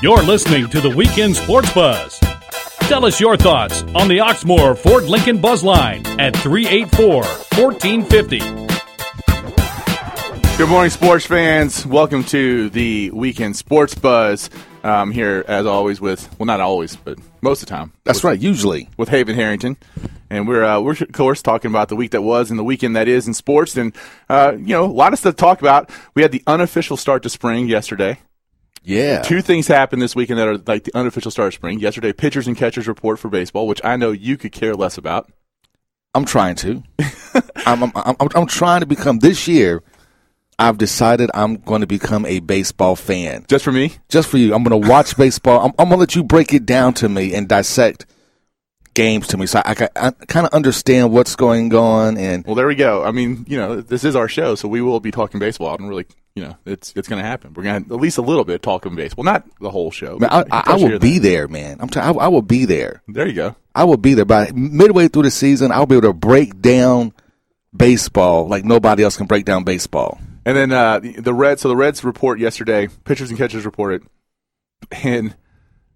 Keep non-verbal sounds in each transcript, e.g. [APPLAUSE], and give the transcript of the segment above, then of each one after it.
You're listening to the Weekend Sports Buzz. Tell us your thoughts on the Oxmoor Ford Lincoln Buzz Line at 384 1450. Good morning, sports fans. Welcome to the Weekend Sports Buzz. Um, here, as always, with well, not always, but most of the time. That's with, right, usually with Haven Harrington, and we're uh, we're of course talking about the week that was and the weekend that is in sports, and uh, you know a lot of stuff to talk about. We had the unofficial start to spring yesterday. Yeah. Two things happened this weekend that are like the unofficial start of spring. Yesterday, pitchers and catchers report for baseball, which I know you could care less about. I'm trying to. [LAUGHS] I'm, I'm, I'm, I'm trying to become this year. I've decided I'm going to become a baseball fan. Just for me? Just for you. I'm going to watch baseball. I'm, I'm going to let you break it down to me and dissect games to me so I, I, I kind of understand what's going on. And well, there we go. I mean, you know, this is our show, so we will be talking baseball. I don't really, you know, it's it's going to happen. We're going to at least a little bit talking baseball, not the whole show. Man, I, I, I will be there, man. I'm t- I, I will be there. There you go. I will be there by midway through the season. I'll be able to break down baseball like nobody else can break down baseball. And then uh, the, the Reds. So the Reds report yesterday. Pitchers and catchers reported, and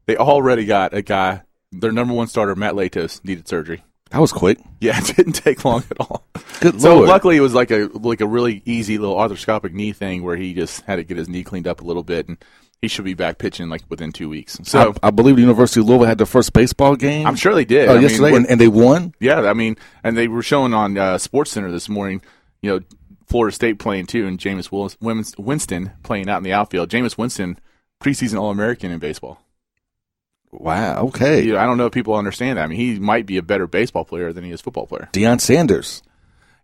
they already got a guy. Their number one starter, Matt Latos, needed surgery. That was quick. Yeah, [LAUGHS] it didn't take long at all. Good so Lord. luckily, it was like a like a really easy little arthroscopic knee thing where he just had to get his knee cleaned up a little bit, and he should be back pitching like within two weeks. So I, I believe the University of Louisville had their first baseball game. I'm sure they did. Oh, I yesterday, mean, and, and they won. Yeah, I mean, and they were showing on uh, Sports Center this morning. You know, Florida State playing too, and Jameis Willis, Winston playing out in the outfield. Jameis Winston, preseason All American in baseball. Wow. Okay. You know, I don't know if people understand that. I mean, he might be a better baseball player than he is football player. Deion Sanders.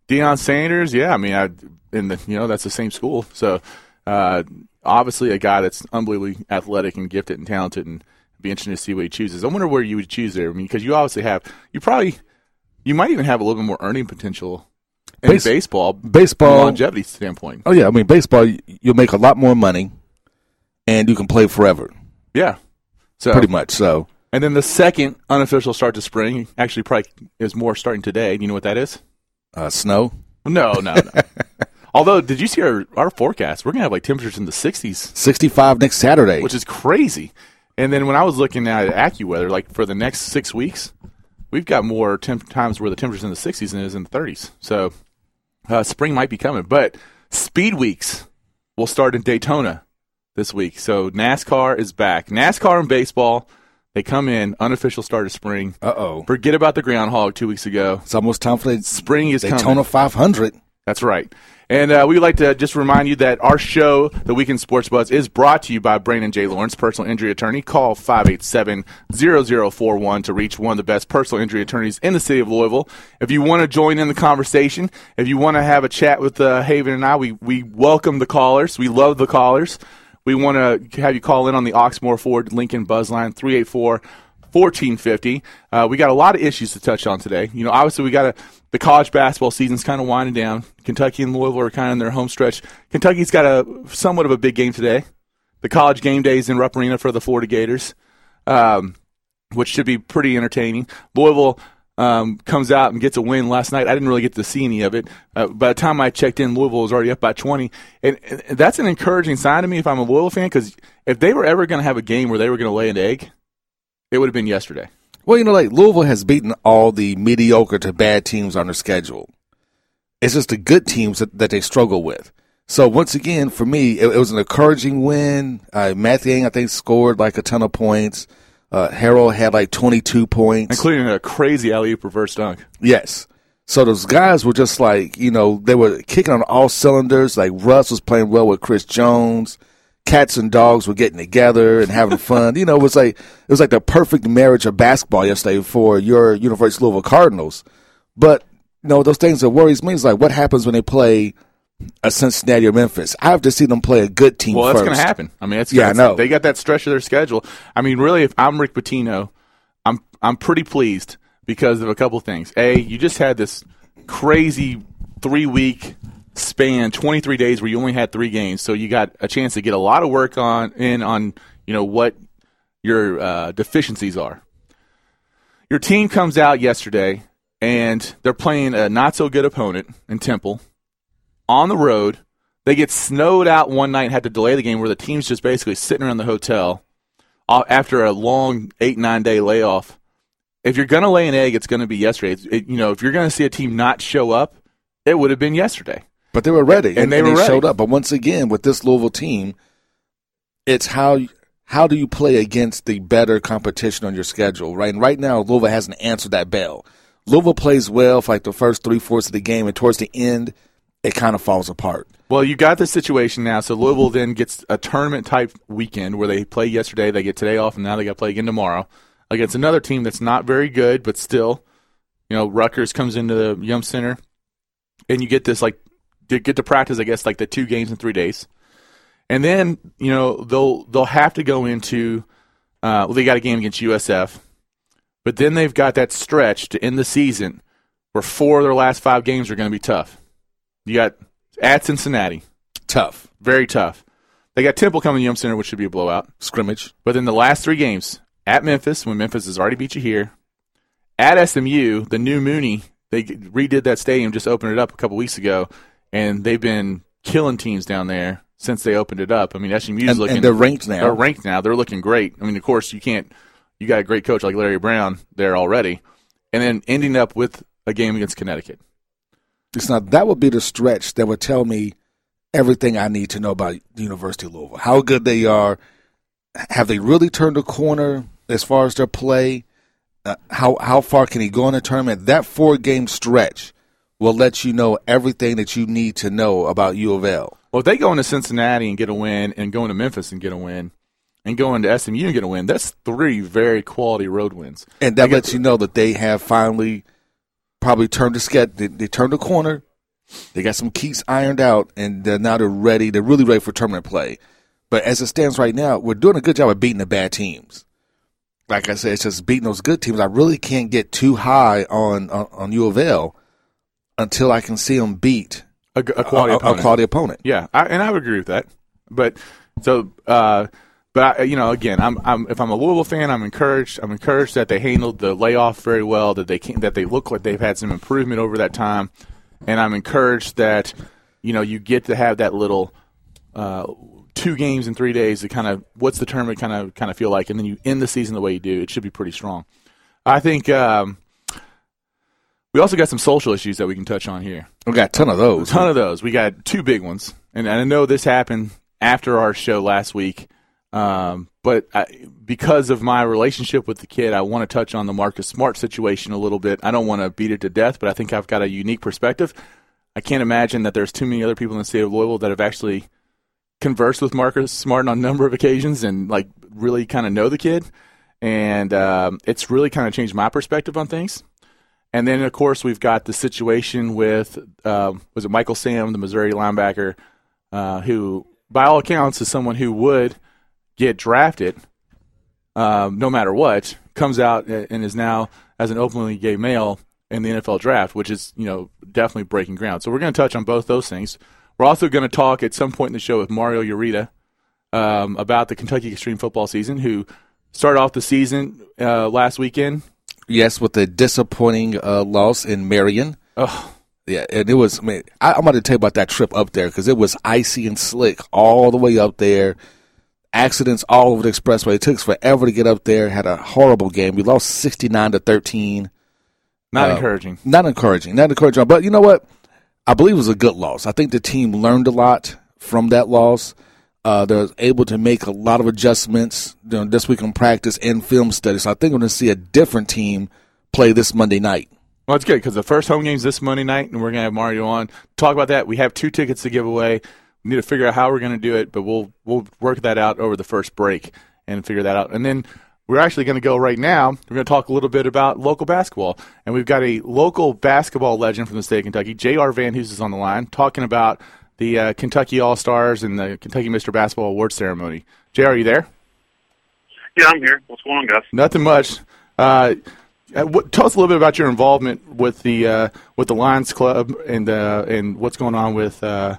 Deion Sanders, yeah. I mean, I in the you know that's the same school, so uh, obviously a guy that's unbelievably athletic and gifted and talented, and be interesting to see what he chooses. I wonder where you would choose there. I mean, because you obviously have you probably you might even have a little bit more earning potential in Base- baseball, baseball- from a longevity standpoint. Oh yeah, I mean baseball. You'll make a lot more money, and you can play forever, Yeah, so pretty much. So And then the second unofficial start to spring actually probably is more starting today. Do you know what that is? uh, snow. No, no, no. [LAUGHS] Although, did you see our, our forecast? We're gonna have like temperatures in the 60s, Sixty-five next Saturday. which is crazy. And then when I was looking at AccuWeather, like for the next six weeks, we've got more temp- times where the temperature's in the 60s than it is in the 30s. So uh, spring might be coming. But speed weeks will start in Daytona this week. So NASCAR is back. NASCAR and baseball, they come in unofficial start of spring. uh oh. Forget about the groundhog two weeks ago. It's almost time for the Spring is Daytona coming. 500. That's right. And uh, we would like to just remind you that our show, The Weekend Sports Buzz, is brought to you by Brandon J. Lawrence, personal injury attorney. Call 587-0041 to reach one of the best personal injury attorneys in the city of Louisville. If you want to join in the conversation, if you want to have a chat with uh, Haven and I, we, we welcome the callers. We love the callers. We want to have you call in on the Oxmoor Ford Lincoln Buzz line, 384 1450. Uh, we got a lot of issues to touch on today. You know, obviously we got a, the college basketball season's kind of winding down. Kentucky and Louisville are kind of in their home stretch. Kentucky's got a somewhat of a big game today. The college game days in Rupp Arena for the Florida Gators, um, which should be pretty entertaining. Louisville um, comes out and gets a win last night. I didn't really get to see any of it. Uh, by the time I checked in, Louisville was already up by 20. And, and that's an encouraging sign to me if I'm a Louisville fan because if they were ever going to have a game where they were going to lay an egg, it would have been yesterday. Well, you know, like Louisville has beaten all the mediocre to bad teams on their schedule. It's just the good teams that, that they struggle with. So once again, for me, it, it was an encouraging win. Uh, Matthew, Yang, I think, scored like a ton of points. Uh, Harrell had like 22 points. including a crazy alley oop reverse dunk. Yes. So those guys were just like, you know, they were kicking on all cylinders. Like Russ was playing well with Chris Jones. Cats and dogs were getting together and having fun. You know, it was like it was like the perfect marriage of basketball yesterday for your University of Louisville Cardinals. But you know, those things that worries me is like what happens when they play a Cincinnati or Memphis. I have to see them play a good team Well, that's going to happen. I mean, that's Yeah, I know. They got that stretch of their schedule. I mean, really, if I'm Rick Pitino, I'm I'm pretty pleased because of a couple things. A, you just had this crazy three week span, 23 days where you only had three games, so you got a chance to get a lot of work on in on you know what your uh, deficiencies are. Your team comes out yesterday and they're playing a not so good opponent in Temple on the road. They get snowed out one night and had to delay the game where the team's just basically sitting around the hotel after a long eight nine day layoff. If you're going to lay an egg, it's going to be yesterday. It, you know, if you're going to see a team not show up, it would have been yesterday. But they were ready, and, and they, were they ready. showed up. But once again, with this Louisville team, it's how how do you play against the better competition on your schedule, right? And right now, Louisville hasn't answered that bell. Louisville plays well for like the first three fourths of the game, and towards the end, it kind of falls apart. Well, you got this situation now. So Louisville then gets a tournament type weekend where they play yesterday, they get today off, and now they got to play again tomorrow against another team that's not very good, but still, you know, Rutgers comes into the Yum Center, and you get this like get to practice, I guess, like the two games in three days, and then you know they'll they'll have to go into uh, well, they got a game against USF, but then they've got that stretch to end the season where four of their last five games are going to be tough. You got at Cincinnati, tough, very tough. They got Temple coming to Yum Center, which should be a blowout scrimmage. But then the last three games at Memphis, when Memphis has already beat you here, at SMU, the new Moody, they redid that stadium, just opened it up a couple weeks ago, and they've been killing teams down there since they opened it up. I mean, SMU's and, looking. And they're ranked now. They're ranked now. They're looking great. I mean, of course, you can't. You got a great coach like Larry Brown there already, and then ending up with a game against Connecticut. It's not that would be the stretch that would tell me everything I need to know about the University of Louisville. How good they are. Have they really turned a corner as far as their play? Uh, how how far can he go in a tournament? That four game stretch will let you know everything that you need to know about U of L. Well, if they go into Cincinnati and get a win, and go into Memphis and get a win, and go into SMU and get a win, that's three very quality road wins. And that lets you know that they have finally probably turned the sketch. They, they turned the corner. They got some keys ironed out, and they're now they're ready. They're really ready for tournament play. But as it stands right now, we're doing a good job of beating the bad teams. Like I said, it's just beating those good teams. I really can't get too high on on, on U of L until I can see them beat a, a quality a, opponent. A quality opponent. Yeah, I, and I would agree with that. But so, uh, but I, you know, again, I'm, I'm if I'm a Louisville fan, I'm encouraged. I'm encouraged that they handled the layoff very well. That they can, that they look like they've had some improvement over that time, and I'm encouraged that you know you get to have that little. Uh, two games in three days to kind of what's the tournament kind of kind of feel like, and then you end the season the way you do. It should be pretty strong. I think um, we also got some social issues that we can touch on here. We got a ton of those. A ton of those. We got two big ones, and, and I know this happened after our show last week. Um, but I, because of my relationship with the kid, I want to touch on the Marcus Smart situation a little bit. I don't want to beat it to death, but I think I've got a unique perspective. I can't imagine that there's too many other people in the state of Louisville that have actually conversed with Marcus Smart on a number of occasions and like really kind of know the kid. And um, it's really kind of changed my perspective on things. And then, of course, we've got the situation with uh, was it Michael Sam, the Missouri linebacker, uh, who, by all accounts, is someone who would get drafted um, no matter what. Comes out and is now as an openly gay male in the NFL draft, which is you know definitely breaking ground. So we're going to touch on both those things. We're also going to talk at some point in the show with Mario Ureta um, about the Kentucky Extreme Football season, who started off the season uh, last weekend Yes, with a disappointing uh, loss in Marion. Oh, Yeah, and it was. I mean, I, I'm going to tell you about that trip up there because it was icy and slick all the way up there. Accidents all over the expressway. It took us forever to get up there. Had a horrible game. We lost 69 to 13. not Uh, encouraging. Not encouraging. Not encouraging. But you know what? I believe it was a good loss. I think the team learned a lot from that loss. Uh, they're able to make a lot of adjustments you know, this week in practice and film study. So I think we're going to see a different team play this Monday night. Well, it's good because the first home game's this Monday night, and we're going to have Mario on. Talk about that. We have two tickets to give away. We need to figure out how we're going to do it, but we'll we'll work that out over the first break and figure that out. And then we're actually going to go right now. We're going to talk a little bit about local basketball, and we've got a local basketball legend from the state of Kentucky, J.R. VanHoose, is on the line talking about the uh, Kentucky All Stars and the Kentucky Mr. Basketball Award ceremony. J.R., are you there? Yeah, I'm here. What's going on, guys? Nothing much. Uh, uh, what, tell us a little bit about your involvement with the uh, with the Lions Club and uh, and what's going on with uh,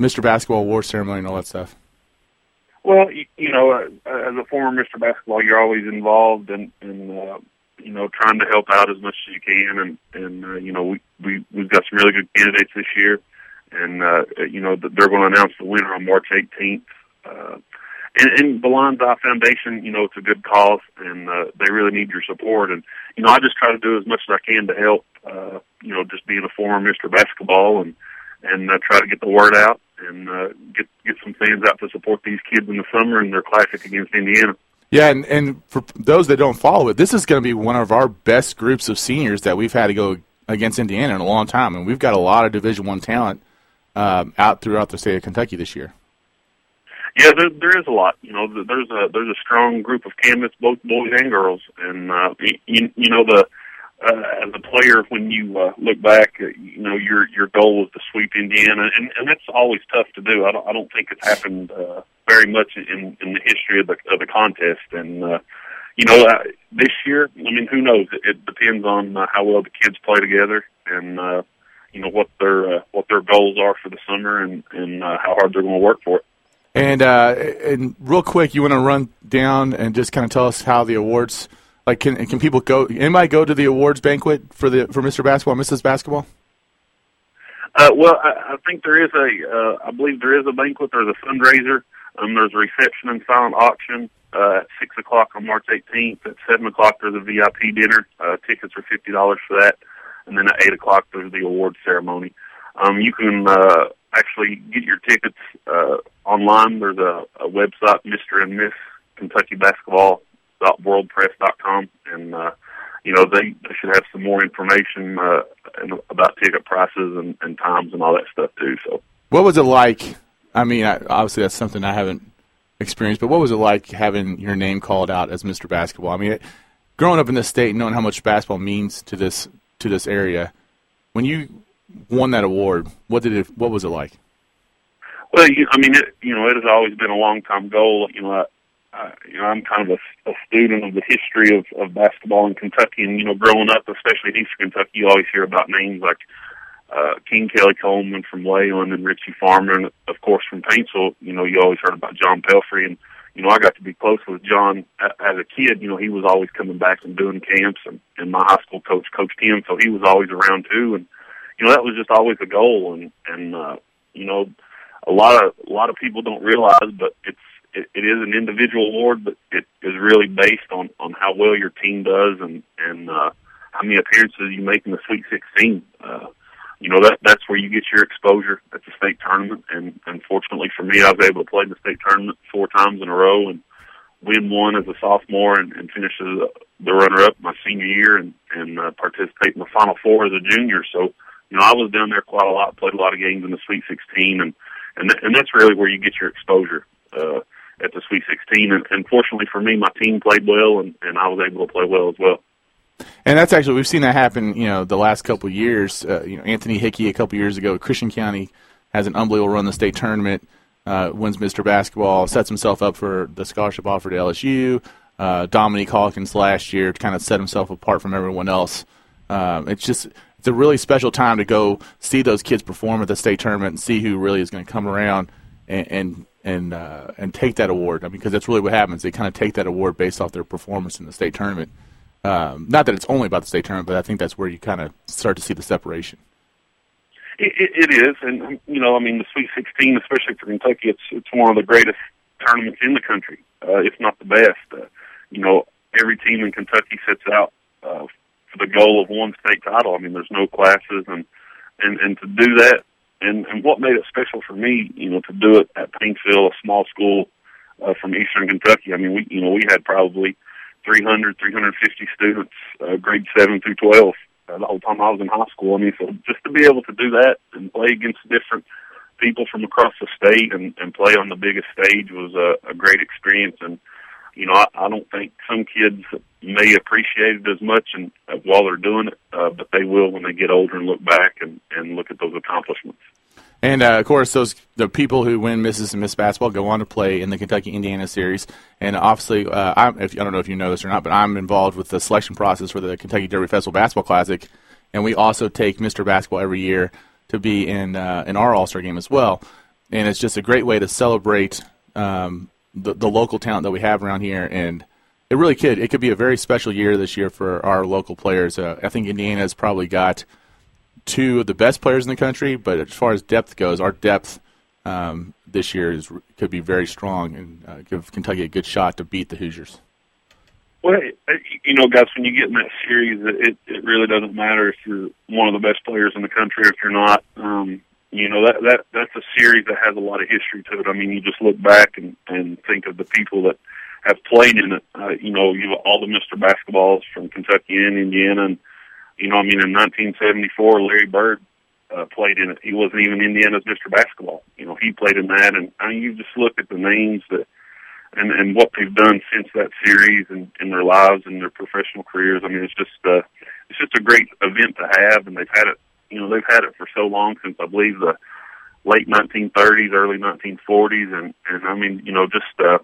Mr. Basketball Award ceremony and all that stuff. Well, you, know, uh, as a former Mr. Basketball, you're always involved in, in uh, you know, trying to help out as much as you can, and and uh, you know, we we we've got some really good candidates this year, and uh, you know, they're going to announce the winner on March 18th. Uh, and, and the Lions Eye Foundation, you know, it's a good cause, and uh, they really need your support. And you know, I just try to do as much as I can to help. Uh, you know, just being a former Mr. Basketball and and uh, try to get the word out and uh, get get some fans out to support these kids in the summer in their classic against Indiana. Yeah, and, and for those that don't follow it, this is going to be one of our best groups of seniors that we've had to go against Indiana in a long time, and we've got a lot of Division One talent um, out throughout the state of Kentucky this year. Yeah, there, there is a lot. You know, there's a there's a strong group of candidates, both boys and girls, and uh, you, you know the uh, as a player when you uh, look back, uh, you know your your goal was to sweep Indiana, and and that's always tough to do. I don't I don't think it's happened uh, very much in in the history of the of the contest, and uh, you know uh, this year, I mean, who knows? It, it depends on uh, how well the kids play together, and uh, you know what their uh, what their goals are for the summer, and and uh, how hard they're going to work for it. And uh, and real quick, you want to run down and just kind of tell us how the awards, like, can can people go? Anybody go to the awards banquet for the for Mr. Basketball, Mrs. Basketball? Uh, well, I, I think there is a, uh, I believe there is a banquet. There's a fundraiser. Um, there's a reception and silent auction uh, at six o'clock on March 18th. At seven o'clock, there's a VIP dinner. Uh, tickets are fifty dollars for that, and then at eight o'clock, there's the awards ceremony. Um, you can uh, actually get your tickets uh, online. There's a, a website, Mr. and Miss Kentucky Basketball wordpress.com, and uh, you know they, they should have some more information uh, about ticket prices and, and times and all that stuff too. So, what was it like? I mean, I, obviously that's something I haven't experienced, but what was it like having your name called out as Mr. Basketball? I mean, it, growing up in this state, and knowing how much basketball means to this to this area, when you won that award, what did it? What was it like? Well, you, I mean, it, you know, it has always been a long time goal. You know, I, I, you know, I'm kind of a, a student of the history of, of basketball in Kentucky, and you know, growing up, especially in Eastern Kentucky, you always hear about names like uh, King Kelly Coleman from Wayland and Richie Farmer, and of course from Paintsville. You know, you always heard about John Pelphrey, and you know, I got to be close with John as a kid. You know, he was always coming back and doing camps, and, and my high school coach coached him, so he was always around too, and you know, that was just always a goal, and and uh, you know, a lot of a lot of people don't realize, but it's it, it is an individual award, but it is really based on on how well your team does and and uh, how many appearances you make in the Sweet 16. Uh, you know that that's where you get your exposure at the state tournament, and unfortunately for me, I was able to play in the state tournament four times in a row and win one as a sophomore and, and finish as the runner-up my senior year, and and uh, participate in the Final Four as a junior. So, you know, I was down there quite a lot, played a lot of games in the Sweet 16, and and th- and that's really where you get your exposure. Uh, at the Sweet 16. And, and fortunately for me, my team played well, and, and I was able to play well as well. And that's actually we've seen that happen. You know, the last couple of years. Uh, you know, Anthony Hickey a couple of years ago, Christian County has an unbelievable run the state tournament. Uh, wins Mr. Basketball, sets himself up for the scholarship offer to LSU. Uh, Dominique Hawkins last year kind of set himself apart from everyone else. Um, it's just it's a really special time to go see those kids perform at the state tournament and see who really is going to come around and, and and uh, and take that award. I mean, because that's really what happens. They kind of take that award based off their performance in the state tournament. Um, not that it's only about the state tournament, but I think that's where you kind of start to see the separation. It, it, it is, and you know, I mean, the Sweet 16, especially for Kentucky, it's it's one of the greatest tournaments in the country, uh, if not the best. Uh, you know, every team in Kentucky sets out uh, for the goal of one state title. I mean, there's no classes, and and and to do that and and what made it special for me, you know, to do it at Paintsville, a small school uh, from Eastern Kentucky. I mean, we you know we had probably 300, 350 students, uh, grade seven through twelve, uh, the whole time I was in high school. I mean, so just to be able to do that and play against different people from across the state and, and play on the biggest stage was a, a great experience. And you know, I, I don't think some kids may appreciate it as much and uh, while they're doing it, uh, but they will when they get older and look back and, and look at those accomplishments. And uh, of course, those the people who win Mrs. and Miss Basketball go on to play in the Kentucky Indiana series. And obviously, uh, I'm, if, I don't know if you know this or not, but I'm involved with the selection process for the Kentucky Derby Festival Basketball Classic, and we also take Mr. Basketball every year to be in uh, in our All Star game as well. And it's just a great way to celebrate um, the, the local talent that we have around here. And it really could it could be a very special year this year for our local players. Uh, I think Indiana has probably got two of the best players in the country, but as far as depth goes, our depth um, this year is could be very strong and uh, give Kentucky a good shot to beat the Hoosiers. Well, you know, guys, when you get in that series, it it really doesn't matter if you're one of the best players in the country or if you're not. Um, you know that that that's a series that has a lot of history to it. I mean, you just look back and and think of the people that have played in it. Uh, you know, you all the Mr. Basketballs from Kentucky and Indiana, and you know, I mean, in 1974, Larry Bird uh, played in it. He wasn't even Indiana's Mr. Basketball. You know, he played in that, and I mean, you just look at the names that and and what they've done since that series and in their lives and their professional careers. I mean, it's just uh, it's just a great event to have, and they've had it. You know, they've had it for so long since I believe the late 1930s, early 1940s, and and I mean, you know, just uh,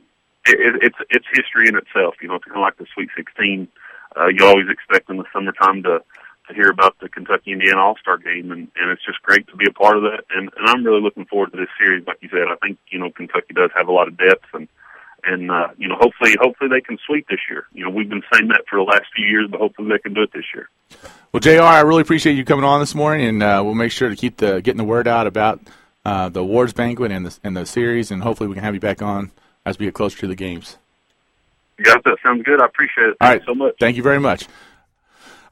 it, it's it's history in itself. You know, it's kind of like the Sweet 16. Uh, you always expect in the summertime to to hear about the Kentucky Indiana All Star game, and and it's just great to be a part of that. And and I'm really looking forward to this series. Like you said, I think you know Kentucky does have a lot of depth and and uh, you know, hopefully, hopefully they can sweep this year. You know, we've been saying that for the last few years, but hopefully they can do it this year. Well, Jr., I really appreciate you coming on this morning, and uh, we'll make sure to keep the getting the word out about uh, the awards banquet and the and the series, and hopefully we can have you back on as we get closer to the games. Got that sounds good. I appreciate it. Thank All right, so much. Thank you very much.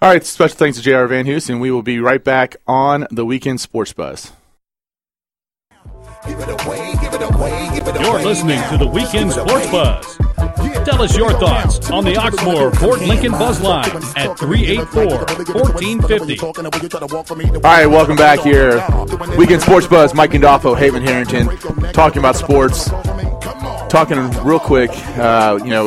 All right, special thanks to J.R. VanHoose, and we will be right back on the Weekend Sports Buzz. You're listening to the Weekend Sports Buzz. Tell us your thoughts on the Oxmoor Ford Lincoln Buzz Line at 384 1450. All right, welcome back here. Weekend Sports Buzz, Mike Gandolfo, Haven Harrington, talking about sports. Talking real quick, uh, you know,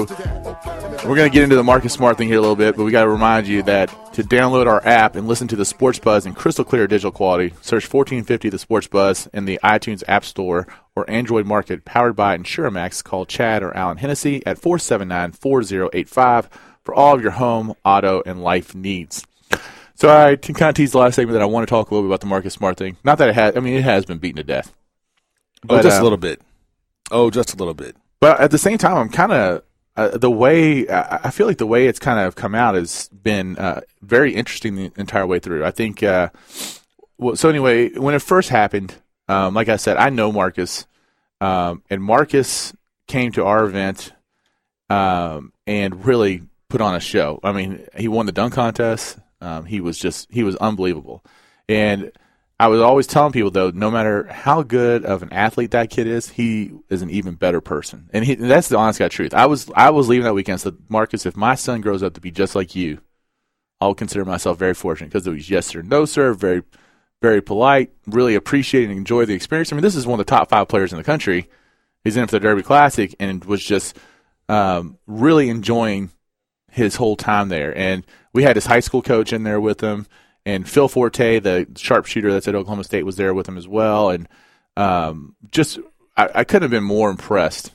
we're going to get into the Marcus Smart thing here a little bit, but we got to remind you that to download our app and listen to the Sports Buzz in crystal clear digital quality, search 1450 the Sports Buzz in the iTunes App Store or Android Market powered by Insuramax. Call Chad or Alan Hennessy at 479 4085 for all of your home, auto, and life needs. So I kind of teased the last segment that I want to talk a little bit about the Marcus Smart thing. Not that it has, I mean, it has been beaten to death. oh, just uh, a little bit. Oh, just a little bit. But at the same time, I'm kind of uh, the way I feel like the way it's kind of come out has been uh, very interesting the entire way through. I think. Uh, well, so anyway, when it first happened, um, like I said, I know Marcus, um, and Marcus came to our event um, and really put on a show. I mean, he won the dunk contest. Um, he was just he was unbelievable, and I was always telling people though, no matter how good of an athlete that kid is, he is an even better person, and, he, and that's the honest God truth. I was I was leaving that weekend. Said Marcus, if my son grows up to be just like you, I'll consider myself very fortunate because it was yes sir, no sir, very very polite, really appreciate and enjoy the experience. I mean, this is one of the top five players in the country. He's in for the Derby Classic and was just um, really enjoying his whole time there. And we had his high school coach in there with him, and Phil Forte, the sharpshooter that's at Oklahoma State, was there with him as well. And um, just, I, I couldn't have been more impressed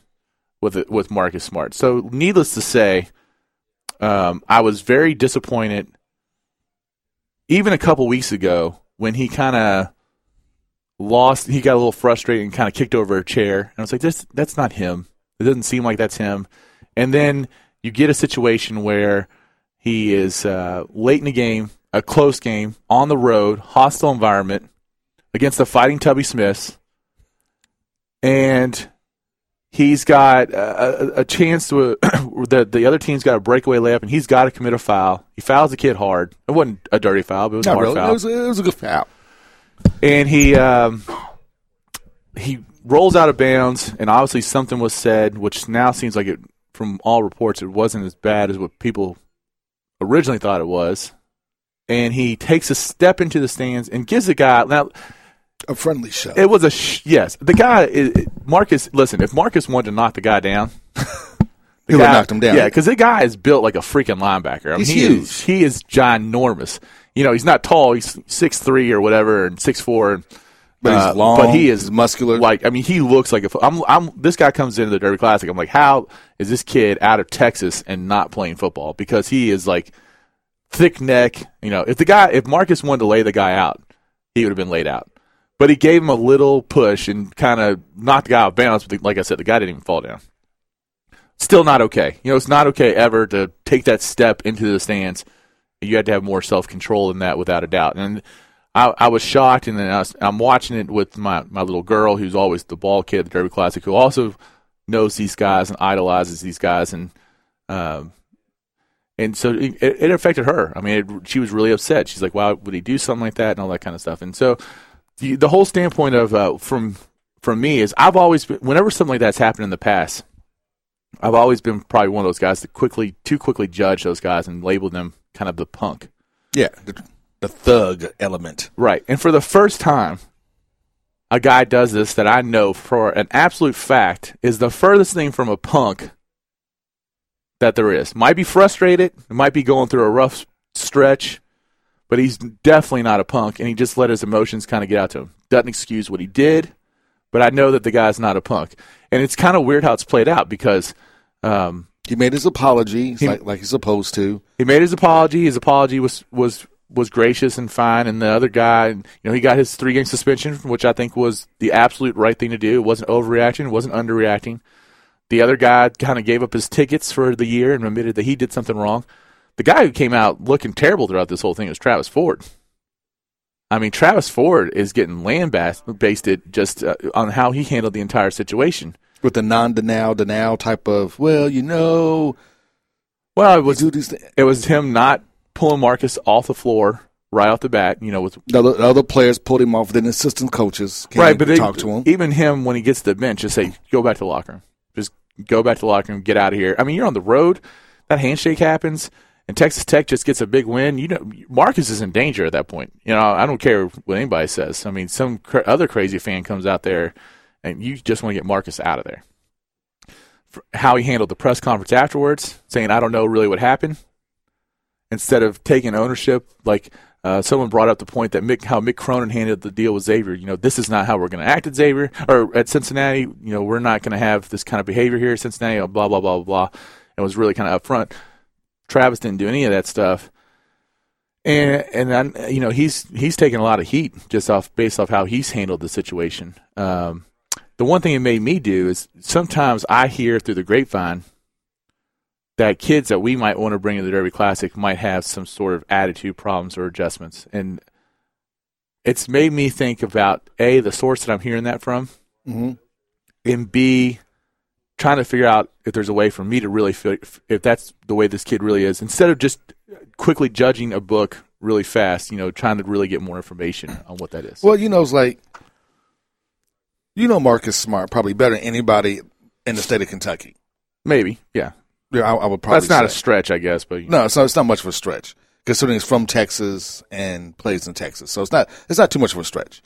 with it, with Marcus Smart. So, needless to say, um, I was very disappointed. Even a couple weeks ago, when he kind of lost, he got a little frustrated and kind of kicked over a chair. And I was like, "This, that's not him. It doesn't seem like that's him." And then you get a situation where he is uh, late in the game, a close game, on the road, hostile environment against the Fighting Tubby Smiths, and he's got a, a, chance to [COUGHS] the the other team's got a breakaway layup, and he's got to commit a foul. He fouls the kid hard. It wasn't a dirty foul, but it was a hard really. foul It was, it was a good foul. and he um, he rolls out of bounds, and obviously something was said, which now seems like it, from all reports, it wasn't as bad as what people originally thought it was. And he takes a step into the stands and gives the guy now. A friendly show. It was a sh- yes. The guy is, Marcus. Listen, if Marcus wanted to knock the guy down, the [LAUGHS] He would've guy- knocked him down. Yeah, because the guy is built like a freaking linebacker. I mean, He's he huge. Is, he is ginormous. You know, he's not tall. He's six three or whatever, and six four. And, But he's uh, long, But he is he's muscular. Like I mean, he looks like a. I'm. I'm. This guy comes into the Derby Classic. I'm like, how is this kid out of Texas and not playing football? Because he is like thick neck. You know, if the guy, if Marcus wanted to lay the guy out, he would have been laid out. But he gave him a little push and kind of knocked the guy off balance. But like I said, the guy didn't even fall down. Still not okay. You know, it's not okay ever to take that step into the stands. You had to have more self control than that, without a doubt. And I, I was shocked, and then I I'm watching it with my, my little girl, who's always the ball kid the Derby Classic, who also knows these guys and idolizes these guys, and um, and so it, it affected her. I mean, it, she was really upset. She's like, "Why would he do something like that?" and all that kind of stuff. And so the, the whole standpoint of uh, from from me is I've always been, whenever something like that's happened in the past, I've always been probably one of those guys that quickly too quickly judge those guys and label them kind of the punk. Yeah, the, the thug element. Right. And for the first time, a guy does this that I know for an absolute fact is the furthest thing from a punk that there is. Might be frustrated, might be going through a rough stretch, but he's definitely not a punk, and he just let his emotions kind of get out to him. Doesn't excuse what he did, but I know that the guy's not a punk. And it's kind of weird how it's played out because um, he made his apology he, like, like he's supposed to. He made his apology. His apology was was was gracious and fine, and the other guy, you know, he got his three game suspension, which I think was the absolute right thing to do. It wasn't overreacting, it wasn't underreacting. The other guy kind of gave up his tickets for the year and admitted that he did something wrong. The guy who came out looking terrible throughout this whole thing was Travis Ford. I mean, Travis Ford is getting lambasted based it just uh, on how he handled the entire situation with the non-denial denial type of well, you know. Well, it was it was him not pulling Marcus off the floor right off the bat. You know, with the other, other players pulled him off. Then assistant coaches right, but talk to him. Even him when he gets to the bench, just say, "Go back to the locker room. Go back to the locker room. Get out of here." I mean, you're on the road. That handshake happens, and Texas Tech just gets a big win. You know, Marcus is in danger at that point. You know, I don't care what anybody says. I mean, some cr- other crazy fan comes out there, and you just want to get Marcus out of there. For how he handled the press conference afterwards, saying, "I don't know really what happened." instead of taking ownership. Like uh, someone brought up the point that Mick, how Mick Cronin handled the deal with Xavier. You know, this is not how we're going to act at Xavier or at Cincinnati. You know, we're not going to have this kind of behavior here at Cincinnati. Blah blah blah blah blah. It was really kind of upfront. Travis didn't do any of that stuff, and and I, you know he's he's taking a lot of heat just off based off how he's handled the situation. Um, the one thing it made me do is sometimes I hear through the grapevine that kids that we might want to bring to the Derby Classic might have some sort of attitude problems or adjustments. And it's made me think about A, the source that I'm hearing that from, mm-hmm. and B, trying to figure out if there's a way for me to really feel if that's the way this kid really is, instead of just quickly judging a book really fast, you know, trying to really get more information on what that is. Well, you know, it's like, you know, Marcus Smart probably better than anybody in the state of Kentucky. Maybe, yeah. I, I would probably. That's not say. a stretch, I guess, but no, it's not, it's not much of a stretch considering he's from Texas and plays in Texas, so it's not it's not too much of a stretch.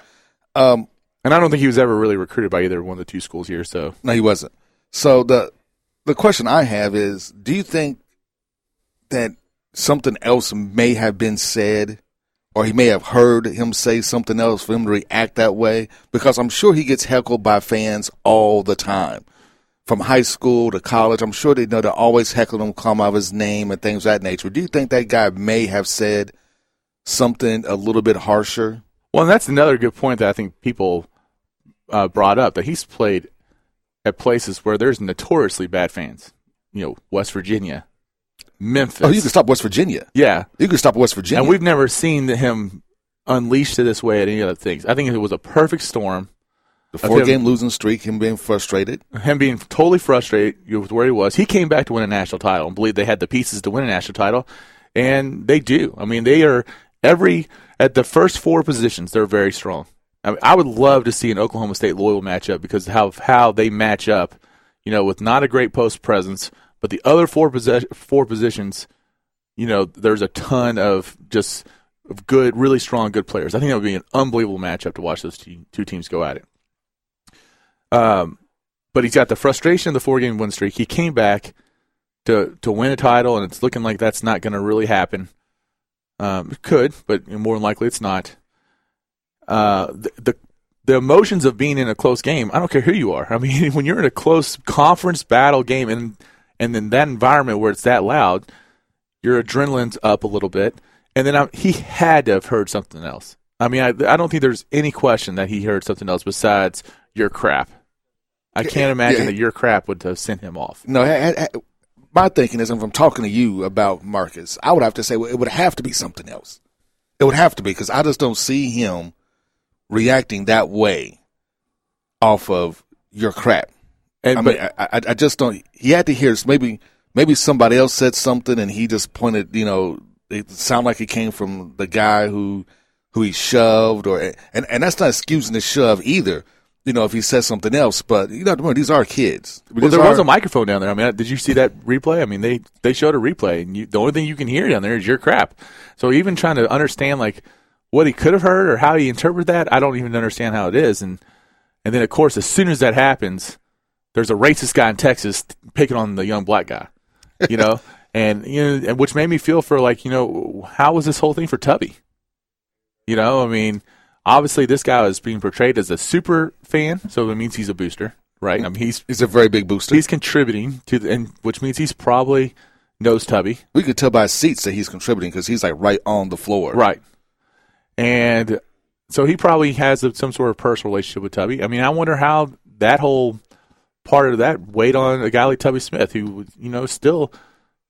Um, and I don't think he was ever really recruited by either one of the two schools here. So no, he wasn't. So the the question I have is, do you think that something else may have been said, or he may have heard him say something else for him to react that way? Because I'm sure he gets heckled by fans all the time from high school to college. I'm sure they know they're always heckling him, calling out his name and things of that nature. Do you think that guy may have said something a little bit harsher? Well, and that's another good point that I think people uh, brought up that he's played at places where there's notoriously bad fans. You know, West Virginia, Memphis. Oh, you can stop West Virginia. Yeah, you can stop West Virginia. And we've never seen him unleashed to this way at any other things. I think it was a perfect storm the four game losing streak, him being frustrated. Him being totally frustrated with where he was. He came back to win a national title and believed they had the pieces to win a national title. And they do. I mean, they are every, at the first four positions, they're very strong. I, mean, I would love to see an Oklahoma State Louisville matchup because how how they match up, you know, with not a great post presence, but the other four posi- four positions, you know, there's a ton of just of good, really strong, good players. I think that would be an unbelievable matchup to watch those two, two teams go at it. Um, but he's got the frustration of the four game win streak. He came back to to win a title, and it's looking like that's not going to really happen. Um, it could, but more than likely it's not. Uh, the, the the emotions of being in a close game. I don't care who you are. [LAUGHS] I mean, when you're in a close conference battle game, and and in that environment where it's that loud, your adrenaline's up a little bit. And then I, he had to have heard something else. I mean, I, I don't think there's any question that he heard something else besides your crap. I can't imagine yeah. that your crap would have sent him off. No, my thinking is, if I'm talking to you about Marcus, I would have to say well, it would have to be something else. It would have to be because I just don't see him reacting that way off of your crap. And I but mean, I, I, I just don't. He had to hear maybe maybe somebody else said something and he just pointed. You know, it sounded like it came from the guy who who he shoved or and and that's not excusing the shove either. You know, if he says something else, but you know, remember, these are kids. well, These there was a microphone down there. I mean, did you see that replay? I mean, they they showed a replay, and you, the only thing you can hear down there is your crap. So even trying to understand like what he could have heard or how he interpreted that, I don't even understand how it is. And and then of course, as soon as that happens, there's a racist guy in Texas picking on the young black guy, you know, [LAUGHS] and you know, and which made me feel for like you know how was this whole thing for Tubby? You know, I mean, obviously this guy is being portrayed as a super fan, so it means he's a booster, right? I mean, he's He's a very big booster. he's contributing to, the, and which means he's probably knows Tubby, we could tell by his seats that he's contributing because he's like right on the floor. right? And so he probably has a, some sort of personal relationship with Tubby. I mean, I wonder how that whole part of that weighed on a guy like Tubby Smith, who you know still,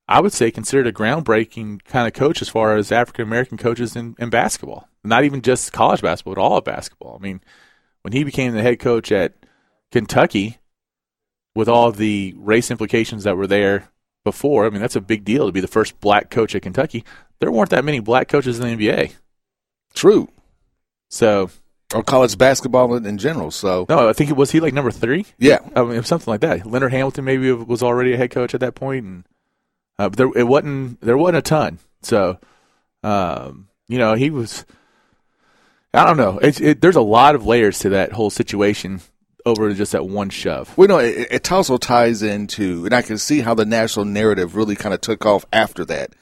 I would say, considered a groundbreaking kind of coach as far as African American coaches in, in basketball. Not even just college basketball, but all of basketball. I mean, when he became the head coach at Kentucky, with all the race implications that were there before, I mean, that's a big deal to be the first black coach at Kentucky. There weren't that many black coaches in the NBA. True. So, Or college basketball in, general. So no, I think it was he like number three? yeah, I mean, it was something like that. Leonard Hamilton maybe was already a head coach at that point, and uh, but there it wasn't there wasn't a ton. So, um, you know, he was. I don't know. It's it, there's a lot of layers to that whole situation over just that one shove. Well, know it, it also ties into, and I can see how the national narrative really kind of took off after that,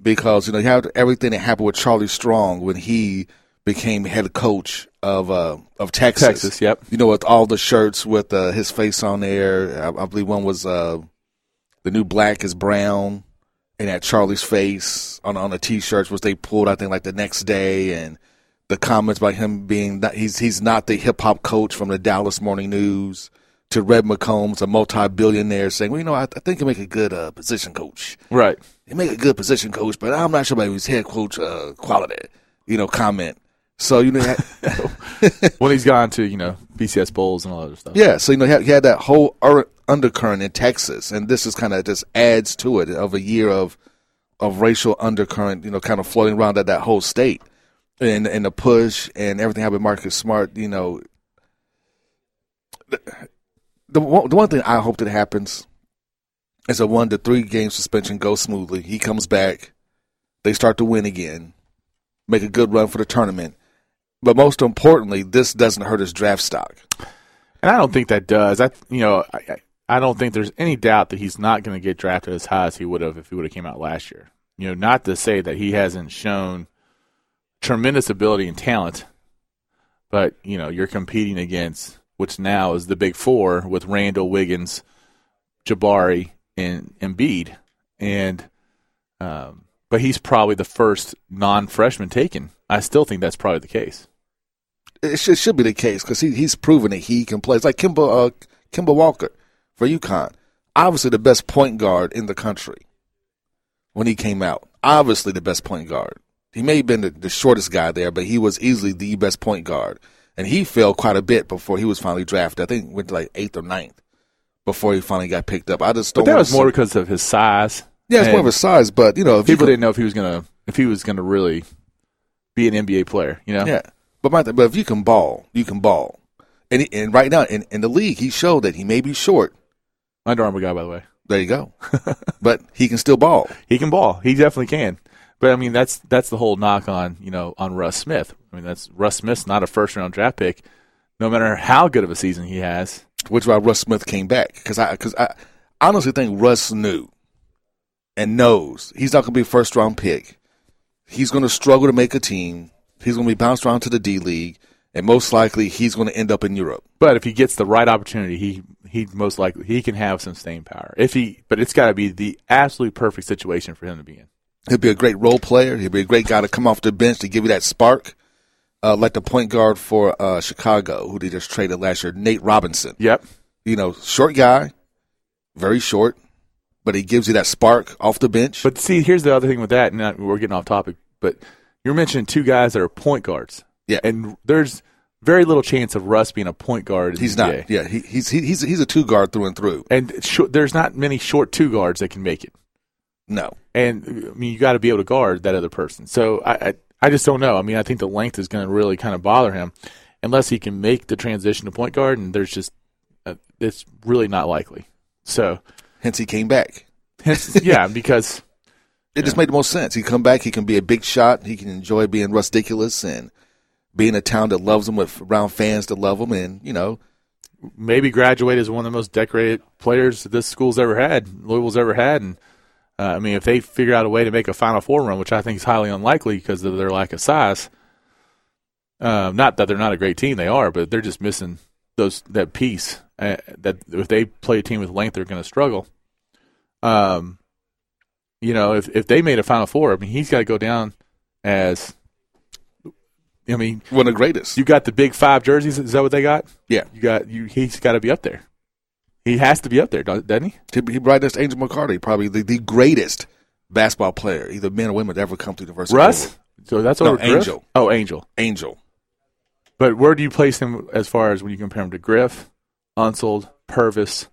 because you know you have everything that happened with Charlie Strong when he became head coach of uh, of Texas. Texas, yep. You know, with all the shirts with uh, his face on there. I, I believe one was uh, the new black is brown, and had Charlie's face on on the t-shirts, which they pulled I think like the next day, and the comments about him being that he's he's not the hip hop coach from the Dallas Morning News to Red McCombs, a multi-billionaire, saying, "Well, you know, I, I think he make a good uh, position coach. Right. He make a good position coach, but I'm not sure about his head coach uh, quality." You know, comment. So you know, [LAUGHS] [LAUGHS] when he's gone to you know BCS bowls and all that other stuff. yeah. So you know, he had, he had that whole undercurrent in Texas, and this is kind of just adds to it of a year of of racial undercurrent, you know, kind of floating around that that whole state, and and the push and everything happened. Marcus Smart, you know, the, the one, the one thing I hope that happens is a one to three game suspension goes smoothly. He comes back, they start to win again, make a good run for the tournament. But most importantly, this doesn't hurt his draft stock. And I don't think that does. I you know I, I- don't think there's any doubt that he's not going to get drafted as high as he would have if he would have came out last year. You know, not to say that he hasn't shown tremendous ability and talent, but you know you're competing against which now is the big four with Randle, Wiggins, Jabari, and Embiid, and um, but he's probably the first non-freshman taken. I still think that's probably the case. It should, should be the case because he, he's proven that he can play. It's like Kemba, uh, Kemba Walker for UConn. Obviously, the best point guard in the country when he came out. Obviously, the best point guard. He may have been the, the shortest guy there, but he was easily the best point guard. And he fell quite a bit before he was finally drafted. I think went to like eighth or ninth before he finally got picked up. I just don't. But that was more see- because of his size. yeah, it's more of a size, but you know, if you people didn't know if he was gonna if he was gonna really be an NBA player. You know, Yeah, but my, but if you can ball, you can ball. And he, and right now in, in the league, he showed that he may be short. Under Armour guy, by the way, There you go. [LAUGHS] but he can still ball. he can ball. He definitely can. But I mean, that's that's the whole knock on you know on Russ Smith. I mean, that's Russ Smith's not a first round draft pick. No matter how good of a season he has, which is why Russ Smith came back because I because I honestly think Russ knew and knows he's not going to be a first round pick. He's going to struggle to make a team. He's going to be bounced around to the D League, and most likely he's going to end up in Europe. but if he gets the right opportunity, he he most likely he can have some staying power. If he, but it's got to be the absolute perfect situation for him to be in. He'll be a great role player. He'll be a great guy to come off the bench to give you that spark, uh, like the point guard for uh, Chicago, who they just traded last year, Nate Robinson. Yep. You know, short guy, very short, but he gives you that spark off the bench. But see, here's the other thing with that, and we're getting off topic, but you're mentioning two guys that are point guards. Yeah. and there's very little chance of Russ being a point guard. He's not. NBA. Yeah, he, he's he, he's he's a two guard through and through. and short, there's not many short two guards that can make it. No, And I mean, you got to be able to guard that other person. So I, I, I just don't know. I mean, I think the length is going to really kind of bother him, unless he can make the transition to point guard. And there's just, uh, it's really not likely. So, hence he came back. hence, yeah, [LAUGHS] because It just made the most sense. He come back. He can be a big shot. He can enjoy being ridiculous and being a town that loves him with around fans that love him. And you know, maybe graduate as one of the most decorated players that this school's ever had, Louisville's ever had. And uh, I mean, if they figure out a way to make a Final Four run, which I think is highly unlikely because of their lack of size, um, not that they're not a great team, they are, but they're just missing those that piece. Uh, that if they play a team with length, they're going to struggle. Um, you know, if if they made a Final Four, I mean, he's got to go down as. I mean, one of the greatest. you got the big five jerseys. Is that what they got? yeah, You got you. He's got to be up there. He has to be up there, doesn't he? he, next to Angel McCoughtry, probably the, the greatest basketball player, either men or women, to ever come through the University. Russ. So that's No, over Griff? Angel. Oh, Angel. Angel. But where do you place him as far as when you compare him to Griff, Unseld, Pervis,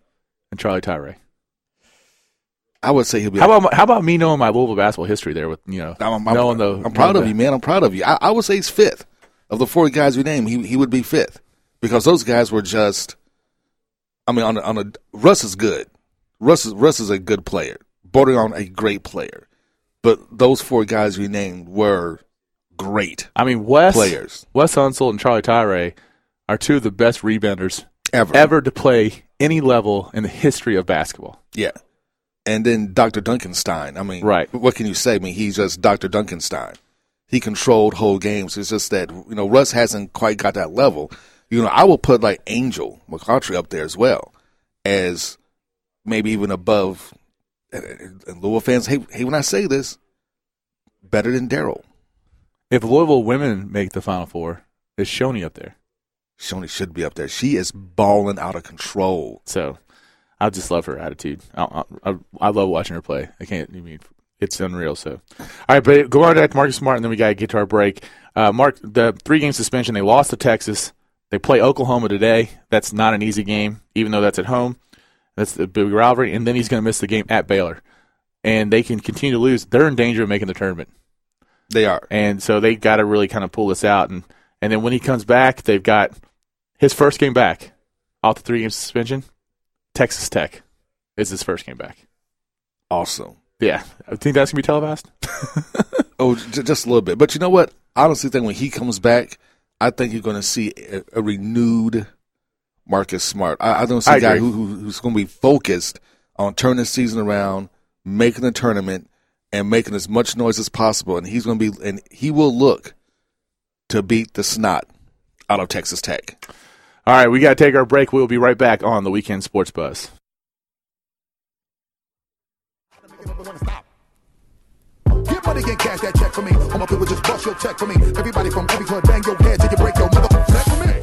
and Charlie Tyra? I would say he'll be. How about how about me knowing my Louisville basketball history there with you know I'm, I'm, knowing the I'm proud of you, man. I'm proud of you. I, I would say he's fifth of the four guys we named. He he would be fifth because those guys were just. I mean, on a, on a Russ is good. Russ is Russ is a good player, bordering on a great player. But those four guys we named were great I mean Wes players Wes Unseld and Charlie Tyra are two of the best rebounders ever. ever to play any level in the history of basketball. Yeah. And then Dr. Dunkenstein. I mean, Right. What can you say? I mean, he's just Dr. Dunkenstein. He controlled whole games. It's just that you know Russ hasn't quite got that level. You know, I will put like Angel McCoughtry up there as well as maybe even above. And and Louisville fans hate, hate when I say this. Better than Darrell. If Louisville women make the Final Four, is Shoni up there? Shoni should be up there. She is balling out of control. So I just love her attitude. I, I, I love watching her play. I can't. I mean, it's unreal. So, all right, but go on back to Marcus Smart, and then we got to get to our break. Uh, Mark, the three game suspension. They lost to Texas. They play Oklahoma today. That's not an easy game, even though that's at home. That's the big rivalry, and then he's going to miss the game at Baylor, and they can continue to lose. They're in danger of making the tournament, They are. and so they got to really kind of pull this out. And and then when he comes back, they've got his first game back off the three game suspension. Texas Tech is his first game back. Awesome. Yeah, I think that's gonna be televised. [LAUGHS] Oh, j- just a little bit. But you know what? I honestly think when he comes back, I think you're going to see a, a renewed Marcus Smart. I, I don't see I a guy who, who, who's going to be focused on turning the season around, making the tournament, and making as much noise as possible. And he's going to be, and he will look to beat the snot out of Texas Tech. All right, we got to take our break. We'll be right back on the weekend sports buzz. Get money and cash that check for me. All my people just bust your check for me. Everybody from every club bang your head till you break your mother neck for me.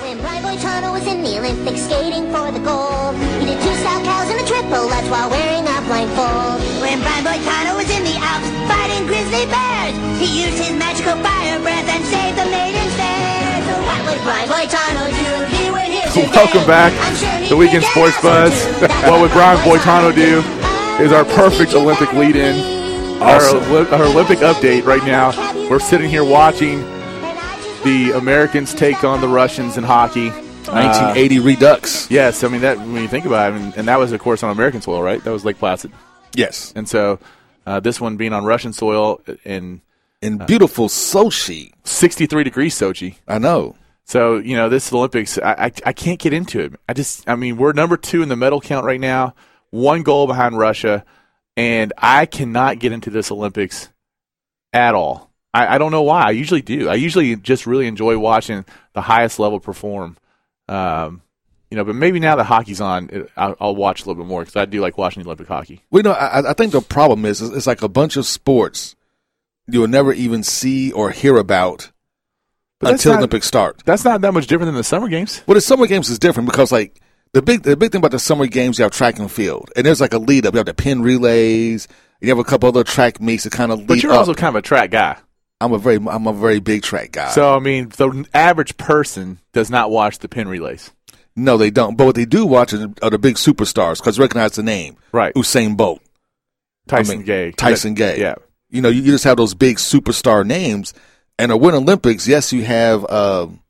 When Brian Boitano was in the Olympics skating for the gold, he did two Salchows and a triple That's while wearing a blindfold. When Brian Boitano was in the Alps fighting grizzly bears, he used his magical fire breath and saved the maiden's fair. So what would Brian Boitano do? He would hit today. Welcome back I'm sure he'd to Weekend Sports Buzz. [LAUGHS] what would Brian Boitano do is our perfect Olympic lead-in. Our, Awesome. Oli- our Olympic update right now. We're sitting here watching the Americans take on the Russians in hockey. Uh, 1980 Redux. yes, I mean that when you think about it, I mean, and that was of course on American soil, right? That was Lake Placid, Yes. and so uh, this one being on Russian soil in In beautiful Sochi. 63 degrees Sochi. I know. So you know this Olympics, I, I I can't get into it. I just, I mean, we're number two in the medal count right now, one goal behind Russia, and I cannot get into this Olympics at all. I, I don't know why. I usually do. I usually just really enjoy watching the highest level perform. Um, you know, but maybe now that hockey's on, I'll, I'll watch a little bit more because I do like watching Olympic hockey. Well, you know, I, I think the problem is is it's like a bunch of sports you will never even see or hear about But until not- Olympics start. That's not that much different than the summer games. Well, the summer games is different because like the big the big thing about the summer games, you have track and field, and there's like a lead up. You have the Penn Relays. You have a couple other track meets that kind of lead But you're up. also kind of a track guy. I'm a very I'm a very big track guy. So I mean, the average person does not watch the Penn Relays. no, they don't. But what they do watch are are the big superstars because recognize the name. Right. Usain Bolt, Tyson I mean, Gay. Tyson Gay. Yeah. You know, you, you just have those big superstar names. And a Winter Olympics, yes, you have. Um,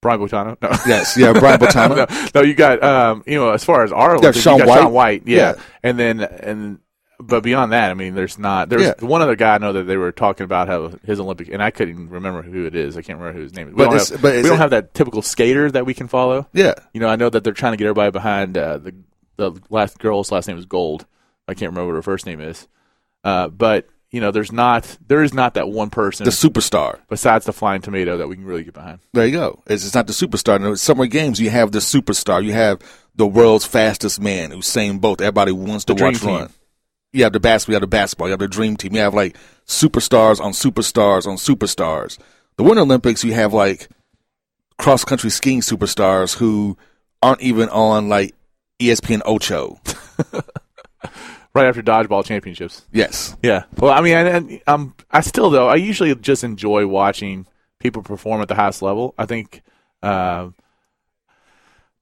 Brian Botano. No. yes, yeah, Brian [LAUGHS] Botano. no, no, you got um, you know, as far as our Olympics, Shaun you got White. Shaun White, yeah. Yeah. and then and but beyond that, I mean, there's not. There's Yeah. one other guy I know that they were talking about how his Olympic, and I couldn't remember who it is. I can't remember who his name is. We But don't have, but we don't have that typical skater that we can follow. Yeah. You know, I know that they're trying to get everybody behind uh, the the last girl's last name is Gold. I can't remember what her first name is, uh, but you know, there's not there is not that one person the superstar. besides the flying tomato that we can really get behind. There you go. It's, it's not the superstar. In the summer games, you have the superstar. You have the world's fastest man, Usain Bolt. Everybody wants to The watch team. run. You have the basketball. You have the basketball. You have the dream team. You have like superstars on superstars on superstars. The Winter Olympics, you have like cross country skiing superstars who aren't even on like ESPN Ocho. [LAUGHS] Right after dodgeball championships. Yes. Yeah. Well, I mean, and, and um, I still though I usually just enjoy watching people perform at the highest level. I think, uh,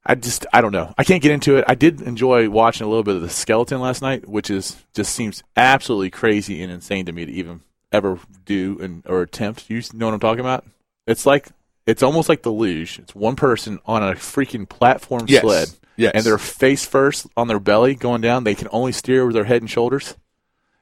I just I don't know. I can't get into it. I did enjoy watching a little bit of the skeleton last night, which is just seems absolutely crazy and insane to me to even ever do and or attempt. You know what I'm talking about? It's like it's almost like the luge. It's one person on a freaking platform Yes. sled. Yes. And they're face first on their belly going down. They can only steer with their head and shoulders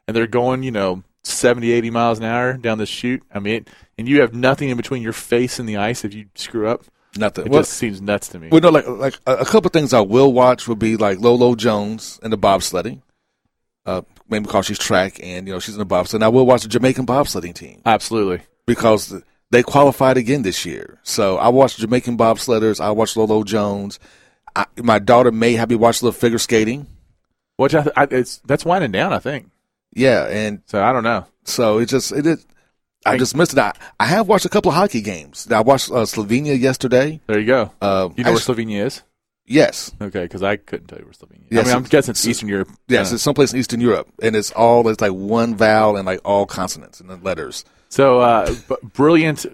and they're going, you know, 70, 80 miles an hour down this chute. I mean, and you have nothing in between your face and the ice if you screw up. Nothing. It Well, just seems nuts to me. Well, no, like like a, a couple things I will watch would be like Lolo Jones and the bobsledding, uh, maybe because she's track and you know she's in the bobsled. And I will watch the Jamaican bobsledding team Absolutely. because they qualified again this year. So I watch Jamaican bobsledders. I watch Lolo Jones. I, my daughter may have me watch a little figure skating. Which I, th- I it's that's winding down, I think. Yeah, and So I don't know. so it just it is. I just missed it. I, I have watched a couple of hockey games. I watched uh, Slovenia yesterday. There you go. Uh, you know where Slovenia is? Yes, Okay, because I couldn't tell you where Slovenia is. Yes, I mean, I'm guessing it's Eastern Europe. yes, it's someplace in Eastern Europe, and it's all it's like one vowel and like all consonants and then letters. So uh, b- brilliant,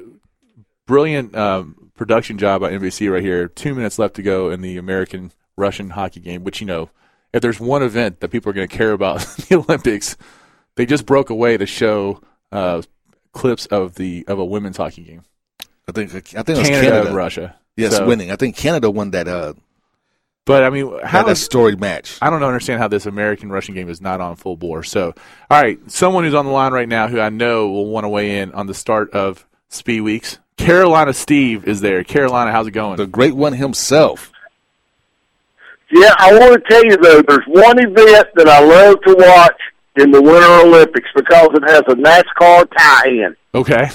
brilliant um, production job by NBC right here. Two minutes left to go in the American Russian hockey game. Which you know, if there's one event that people are going to care about [LAUGHS] the Olympics, they just broke away to show uh, clips of the of a women's hockey game. I think I think it was Canada, Canada. and Russia. Yes, So- winning. I think Canada won that uh But I mean, how that is storied match. I don't understand how this American Russian game is not on full bore. So, all right, someone who's on the line right now who I know will want to weigh in on the start of Speed Weeks. Carolina Steve is there. Carolina, how's it going? The great one himself. Yeah, I want to tell you though, there's one event that I love to watch in the Winter Olympics because it has a NASCAR tie-in, Okay.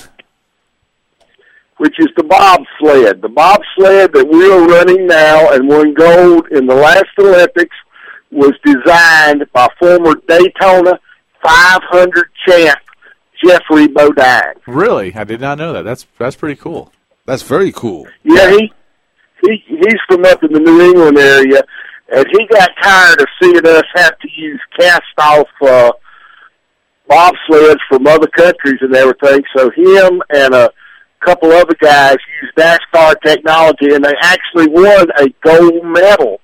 which is the bobsled. The bobsled that we are running now and won gold in the last Olympics was designed by former Daytona 500 champ Geoffrey Bodine. Really? I did not know that. That's that's pretty cool. That's very cool. Yeah, he he he's from up in the New England area, and he got tired of seeing us have to use cast off uh, bobsleds from other countries and everything. So him and a couple other guys used NASCAR technology, and they actually won a gold medal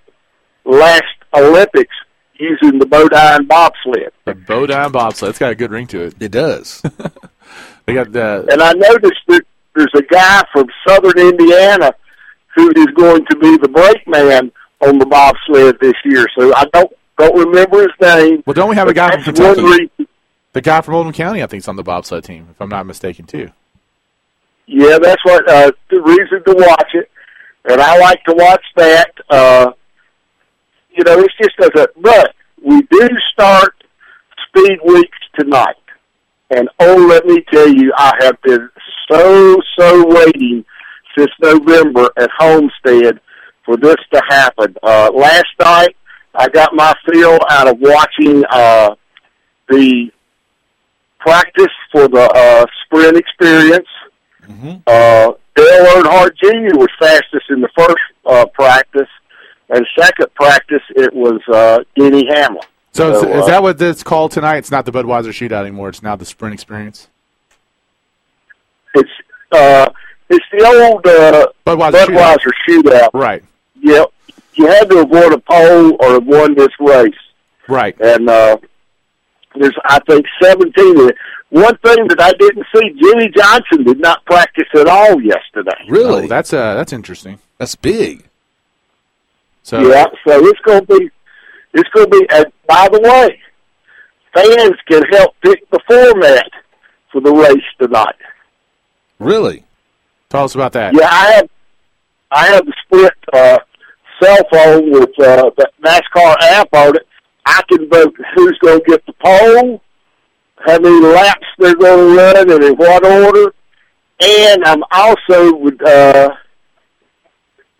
last Olympics using the Bodine bobsled. The Bodine bobsled. It's got a good ring to it. It does. [LAUGHS] They got the And I noticed that there's a guy from southern Indiana who is going to be the brake man on the bobsled this year. So I don't don't remember his name. well. Don't we have a guy from Kentucky? The guy from Oldham County, I think, is on the bobsled team. If I'm not mistaken, too. Yeah, that's what uh, the reason to watch it, and I like to watch that. Uh, you know, it's just as a but we do start speed weeks tonight, and oh, let me tell you, I have been so so waiting since November at Homestead for this to happen. Uh, last night, I got my fill out of watching uh, the practice for the uh, sprint experience. Uh, Dale Earnhardt Jr. was fastest in the first uh, practice, and second practice it was uh, Denny Hamlin. So, is, So, is uh, that what this called tonight? It's not the Budweiser shootout anymore. It's now the sprint experience. It's uh, it's the old uh, Budweiser, shootout. Budweiser shootout. Right. Yep, you had to have won a pole or have won this race. Right. and uh, there's I think 17. One thing that I didn't see, Jimmie Johnson did not practice at all yesterday. Really? Oh, that's uh, that's interesting. That's big. So Yeah, so it's going to be it's going to be. And by the way, fans can help pick the format for the race tonight. Really? tell us about that. Yeah, I have I have the split uh, cell phone with uh, the NASCAR app on it. I can vote who's going to get the pole, how many laps they're going to run, and in what order. And I'm also would uh,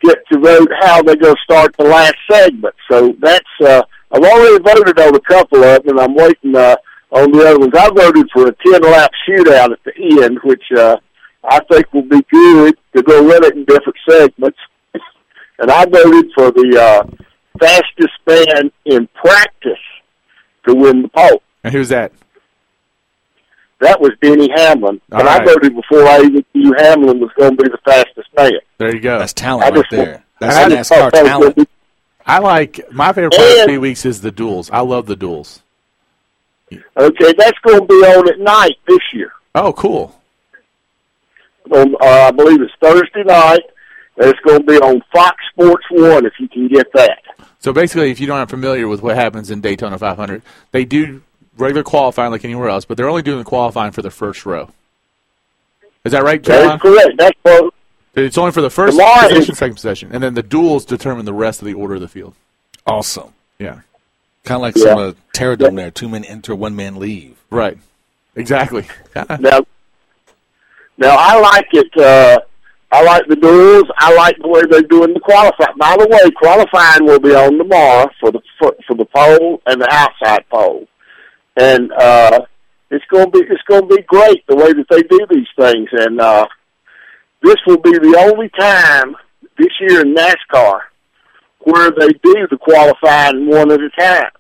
get to vote how they're going to start the last segment. So that's uh, I've already voted on a couple of them, and I'm waiting uh, on the other ones. I voted for a ten lap shootout at the end, which uh, I think will be good to go run it in different segments. And I voted for the uh, fastest man in practice to win the pole. And who's that? That was Denny Hamlin. All and I right. voted before I even knew Hamlin was going to be the fastest man. There you go. That's talent I right just- there. That's just NASCAR thought that talent. be- I like my favorite part of And- speed weeks is the duels. I love the duels. Okay, that's going to be on at night this year. Oh, cool. On, uh, I believe it's Thursday night. And it's going to be on Fox Sports One if you can get that. So basically, if you don't are familiar with what happens in Daytona 500, they do regular qualifying like anywhere else, but they're only doing the qualifying for the first row. Is that right, That is correct. That's what It's only for the first Tomorrow is- position, second possession, and then the duels determine the rest of the order of the field. Awesome. Yeah, Kind of like Yeah. some uh, Thunderdome there. Two men enter, one man leave. right. Exactly. Now, now I like it. Uh, I like the duels. I like the way they're doing the qualifying. By the way, qualifying will be on tomorrow for the for, for the pole and the outside pole, and uh, it's going to be it's going to be great the way that they do these things. And uh, this will be the only time this year in NASCAR where they do the qualifying one at a time.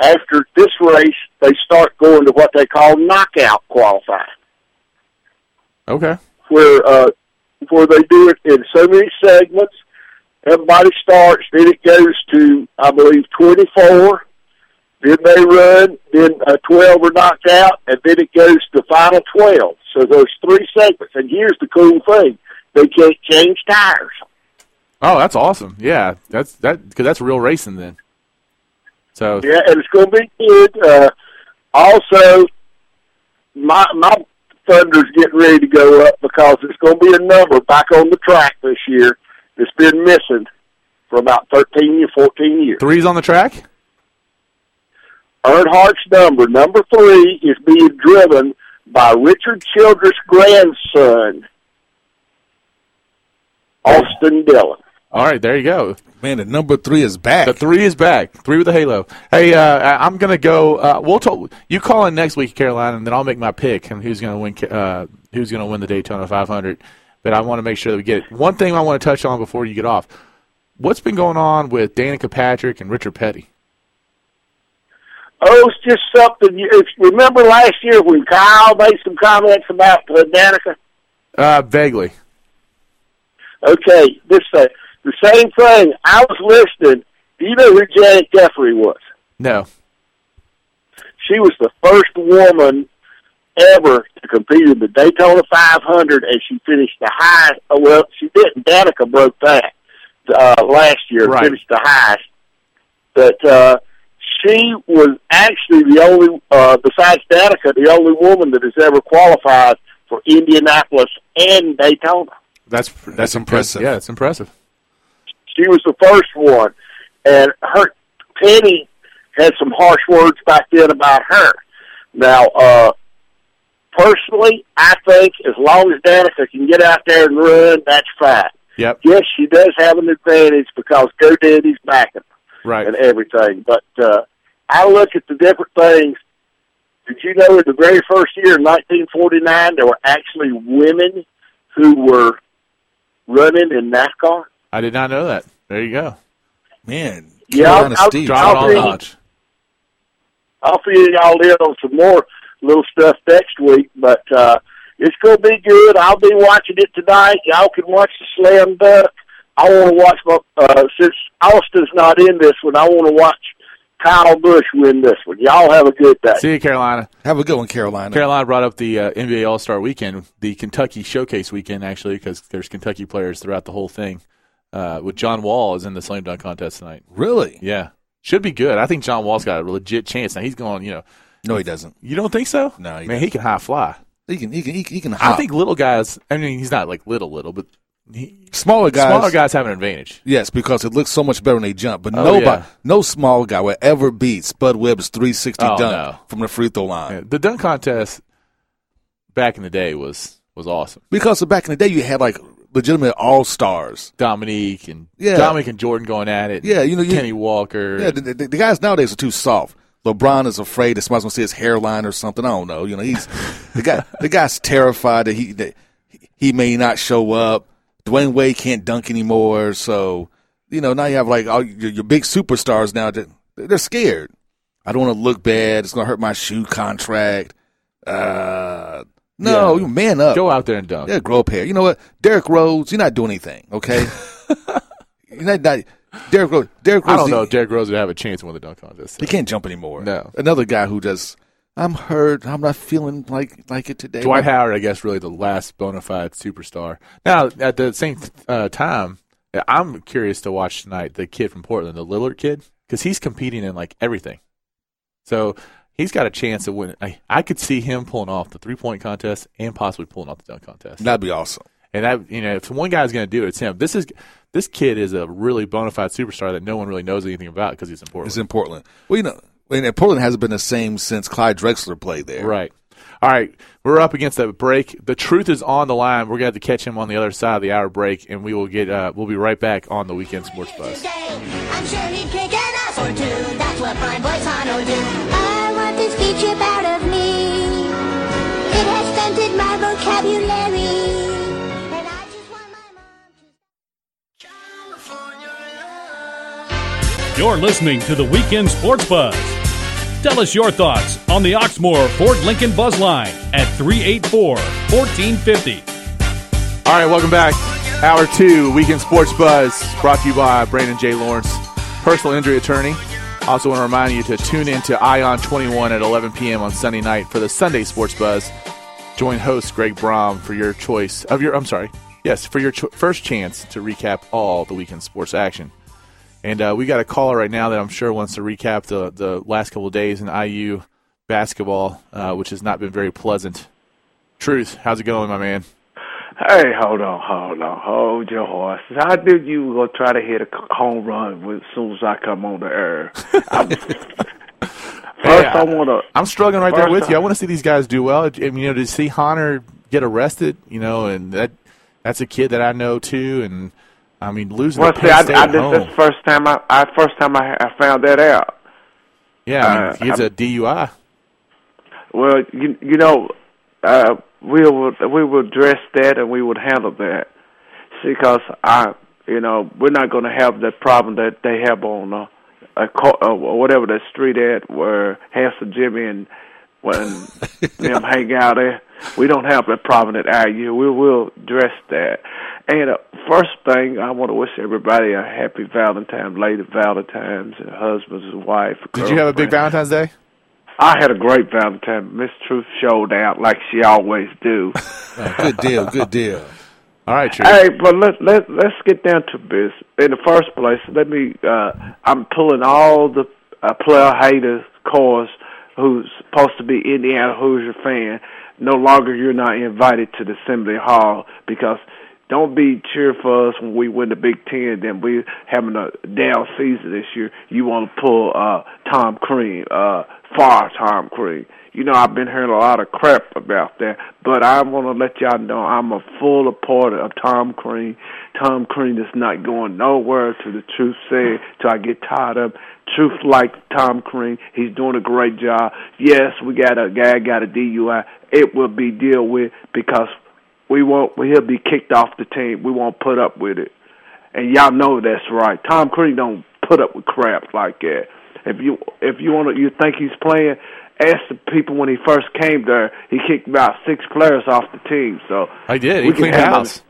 After this race, they start going to what they call knockout qualifying okay. where uh, where they do it in so many segments. Everybody starts, then it goes to I believe twenty four. Then they run, then uh, twelve are knocked out, and then it goes to final twelve. So there's three segments. And here's the cool thing: they can't change tires. Oh, that's awesome. Yeah, that's that because that's real racing then. So Yeah, and it's going to be good. Uh, also, my my Thunder's getting ready to go up because it's going to be a number back on the track this year that's been missing for about 13 or 14 years. three's on the track. Earnhardt's number, number three, is being driven by Richard Childress' grandson, Austin Dillon. All right, there you go. Man, the number three is back. The three is back. Three with a halo. Hey, uh, I- I'm gonna go. Uh, we'll talk. You call in next week, Carolina, and then I'll make my pick and who's gonna win. Uh, who's gonna win the Daytona 500? But I want to make sure that we get it. One thing I want to touch on before you get off. What's been going on with Danica Patrick and Richard Petty? Oh, it's just something. You, if remember last year when Kyle made some comments about uh, Danica? Uh, vaguely. Okay, this uh, the same thing. I was listening. Do you know who Janet Guthrie was? No. She was the first woman ever to compete in the Daytona 500, and she finished the highest. Oh, well, she didn't. Danica broke that uh, last year, Right. finished the highest. But uh, she was actually the only, uh, besides Danica, the only woman that has ever qualified for Indianapolis and Daytona. That's that's, That's impressive. Yeah, it's impressive. She was the first one, and her Penny had some harsh words back then about her. Now, uh, personally, I think as long as Danica can get out there and run, that's fine. Yep. Yes, she does have an advantage because GoDaddy's backing her Right. and everything. But uh, I look at the different things. Did you know in the very first year, in 1949, there were actually women who were running in NASCAR? I did not know that. There you go. Man, Yeah, Carolina I'll- Steve. I'll it all be- a notch. I'll fill y'all in on some more little stuff next week, but uh, it's going to be good. I'll be watching it tonight. Y'all can watch the slam dunk. I want to watch my uh, since Austin's not in this one. I want to watch Kyle Busch win this one. Y'all have a good day. See you, Carolina. Have a good one, Carolina. Carolina brought up the uh, NBA All Star Weekend, the Kentucky Showcase Weekend, actually, because there's Kentucky players throughout the whole thing. Uh, with John Wall is in the slam dunk contest tonight. Really? Yeah, should be good. I think John Wall's got a legit chance. Now he's going. You know, No, he doesn't. you don't think so? No, he man, he can high fly. He can. He can. He can. He can I think little guys. I mean, he's not like little, little, but he, smaller guys. smaller guys have an advantage. Yes, because it looks so much better when they jump. But Oh, nobody, yeah. no small guy will ever beat Spud Webb's 360 Oh, dunk no. from the free throw line. Yeah, the dunk contest back in the day was was awesome. Because back in the day, you had like legitimate all stars. Dominique and Yeah. Dominique and Jordan going at it. Yeah, you know, you- Kenny Walker. Yeah, the, the, the guys nowadays are too soft. LeBron is afraid that somebody's gonna see his hairline or something. I don't know. You know, he's the guy. [LAUGHS] The guy's terrified that he that he may not show up. Dwyane Wade can't dunk anymore. So you know now you have like all your, your big superstars now. That they're scared. I don't want to look bad. It's gonna hurt my shoe contract. Uh, no, Yeah. you man up. Go out there and dunk. Yeah, grow up hair. You know what, Derrick Rose, you're not doing anything. Okay, [LAUGHS] you're not, not Derrick Rose. Derrick Rose. I don't know he- Derrick Rose would have a chance to win the dunk contest. he can't jump anymore. No. Another guy who just, I'm hurt. I'm not feeling like like it today. Dwight Howard, I guess, really the last bona fide superstar. Now, at the same uh, time, I'm curious to watch tonight the kid from Portland, the Lillard kid, because he's competing in like everything. So he's got a chance to win. I, I could see him pulling off the three point contest and possibly pulling off the dunk contest. That'd be awesome. And that you know, if one guy's going to do it, it's him. This is this kid is a really bona fide superstar that no one really knows anything about because he's in Portland. It's in Portland. Well, you know, and Portland hasn't been the same since Clyde Drexler played there. Right. All right. We're up against that break. The truth is on the line. We're going to have to catch him on the other side of the hour break, and we will get. Uh, we'll be right back on the weekend sports buzz. Today, I'm sure he'd kick an ass or two. That's what fine boys Hano do. I want this feature out of me. It has stunted my vocabulary. You're listening to the Weekend Sports Buzz. Tell us your thoughts on the Oxmoor Ford Lincoln Buzz Line at 384 1450. All right. Welcome back. Hour two, weekend sports buzz, brought to you by Brandon J. Lawrence, personal injury attorney. Also, want to remind you to tune in to Ion 21 at 11 p.m. on Sunday night for the Sunday Sports Buzz. Join host Greg Brom for your choice of your. I'm sorry. Yes, for your cho- first chance to recap all the weekend sports action. And uh, we got a caller right now that I'm sure wants to recap the, the last couple of days in IU basketball, uh, which has not been very pleasant. Truth, how's it going, my man? Hey, hold on, hold on, hold your horses. I knew you were gonna try to hit a home run as soon as I come on the air. [LAUGHS] First, I want to. I'm struggling right there with you. I want to see these guys do well. I mean, you know, to see Hanner get arrested, you know, and that that's a kid that I know too, and I mean, losing Well, see, I, I at this home. is the first time I, I first time I, I found that out. yeah, I mean, uh, he gets a DUI. Well, you you know, uh, we would we would address that and we would handle that. See, because I, you know, we're not going to have that problem that they have on uh, a co- uh, whatever that street at where Hanson Jimmy and when [LAUGHS] them hang out there. We don't have that problem at IU. We will address that. And uh, first thing, I want to wish everybody a happy Valentine's, lady Valentine's, and husbands and wife. Did you have a big. Valentine's Day? I had a great Valentine. Miss Truth showed out like she always do. Oh, [LAUGHS] good deal. Good deal. All right, Truth. hey, but let let let's get down to business. In the first place, let me. Uh, I'm pulling all the uh, player haters, cause who's supposed to be Indiana Hoosier fan. No longer, you're not invited to the Assembly Hall because don't be cheer for us when we win the Big Ten. Then we having a down season this year. You want to pull uh, Tom Crean, uh, far Tom Crean. You know, I've been hearing a lot of crap about that, but I want to let y'all know I'm a full supporter of Tom Crean. Tom Crean is not going nowhere to the truth say till I get tired of. Truth like Tom Crean, he's doing a great job. Yes, we got a guy got a DUI. It will be dealt with because we won't. He'll be kicked off the team. We won't put up with it, and y'all know that's right. Tom Crean don't put up with crap like that. If you if you want to, you think he's playing. Ask the people when he first came there. He kicked about six players off the team. So I did. He cleaned house.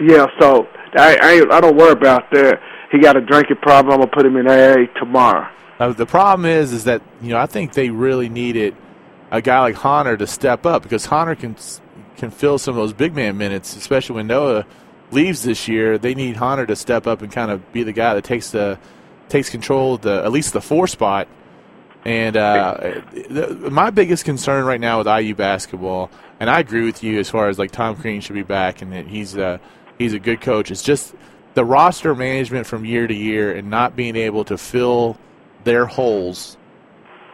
Yeah, so I I, I don't worry about that. He got a drinking problem. I'm gonna put him in AA tomorrow. Uh, the problem is, is that you know I think they really needed a guy like Hanner to step up because Hanner can can fill some of those big man minutes, especially when Noah leaves this year. They need Hanner to step up and kind of be the guy that takes the takes control of the at least the four spot. And uh, the, my biggest concern right now with IU basketball, and I agree with you as far as like Tom Crean should be back and that he's uh, he's a good coach. It's just the roster management from year to year and not being able to fill their holes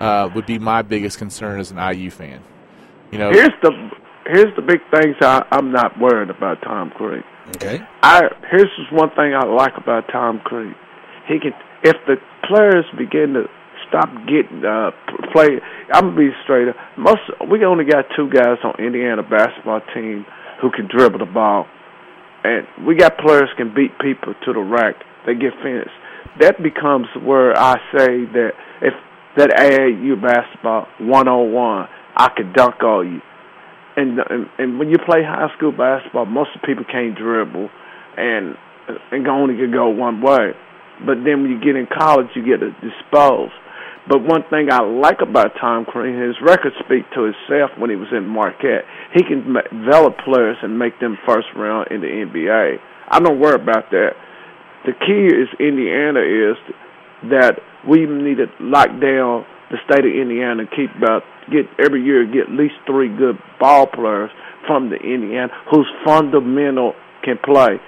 uh, would be my biggest concern as an IU fan. You know, Here's the here's the big things I, I'm not worried about Tom Crean. Okay. I here's just one thing I like about Tom Crean. He can if the players begin to stop getting uh play. I'm gonna be straight up. Most we only got two guys on Indiana basketball team who can dribble the ball, and we got players can beat people to the rack. They get finished. That becomes where I say that if that AAU basketball one on one, I could dunk on you and, and when you play high school basketball, most people can't dribble, and and only can go one way. But then when you get in college, you get to dispose. But one thing I like about Tom Crean, his records speak to itself. When he was in Marquette, he can develop players and make them first round in the NBA. I don't worry about that. The key is Indiana is that we need to lock down the state of Indiana keep about get every year get at least three good ball players from the Indiana who's fundamental can play.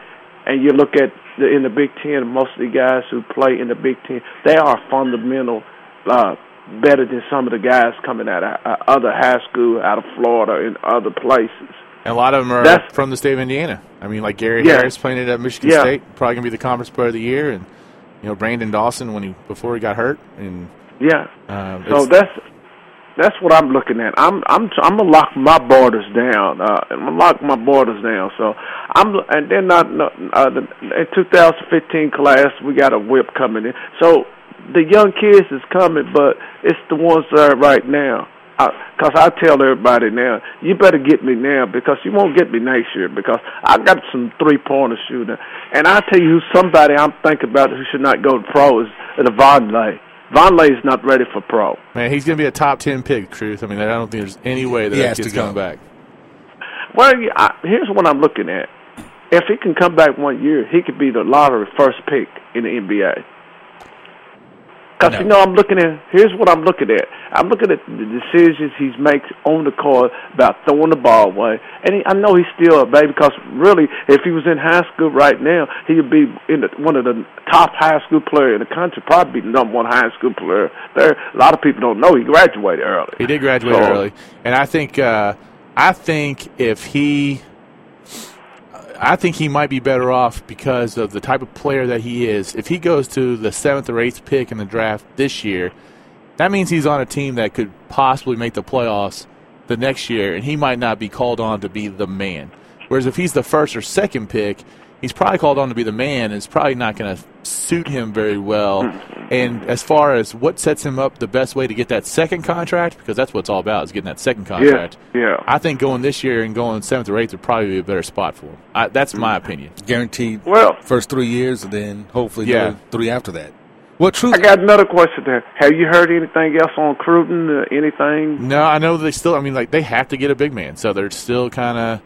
And you look at the, in the Big Ten, most of the guys who play in the Big Ten, they are fundamental, uh, better than some of the guys coming out of uh, other high school, out of Florida and other places. and a lot of them are That's- from the state of Indiana. I mean, like Gary Yeah. Harris playing it at Michigan Yeah. State, probably gonna be the conference player of the year, and you know Branden Dawson when he before he got hurt, and Yeah. uh, So that's that's what I'm looking at. I'm I'm I'm gonna lock my borders down. Uh, I'm gonna lock my borders down. So I'm and then not uh, the, in 2015 class we got a whip coming in. So the young kids is coming, but it's the ones that are right now. Because I tell everybody now, you better get me now because you won't get me next year because I got some three pointer shooter. And I tell you, somebody I'm thinking about who should not go to pro is the Vonleh. Vonleh is not ready for pro. man, he's gonna be a top ten pick. Truth, I mean, I don't think there's any way that He that has kid's to go. coming back. Well, I, here's what I'm looking at. If he can come back one year, he could be the lottery first pick in the NBA. Because you know, I'm looking at. Here's what I'm looking at. I'm looking at the decisions he makes on the court about throwing the ball away, and he, I know he's still a baby. Because really, if he was in high school right now, he would be in the, one of the top high school player in the country. Probably be the number one high school player. There, a lot of people don't know he graduated early. He did graduate So- early, and I think uh, I think if he, I think he might be better off because of the type of player that he is. If he goes to the seventh or eighth pick in the draft this year, that means he's on a team that could possibly make the playoffs the next year, and he might not be called on to be the man. Whereas if he's the first or second pick, he's probably called on to be the man, and it's probably not going to suit him very well. And as far as what sets him up the best way to get that second contract, because that's what it's all about, is getting that second contract. yeah. yeah. I think going this year and going seventh or eighth would probably be a better spot for him. I, that's my opinion. Guaranteed Well, first three years, and then hopefully Yeah. three after that. What truth? I got another question there. Have you heard anything else on Cruton? Uh, anything? No, I know they still. I mean, like they have to get a big man, so they're still kind of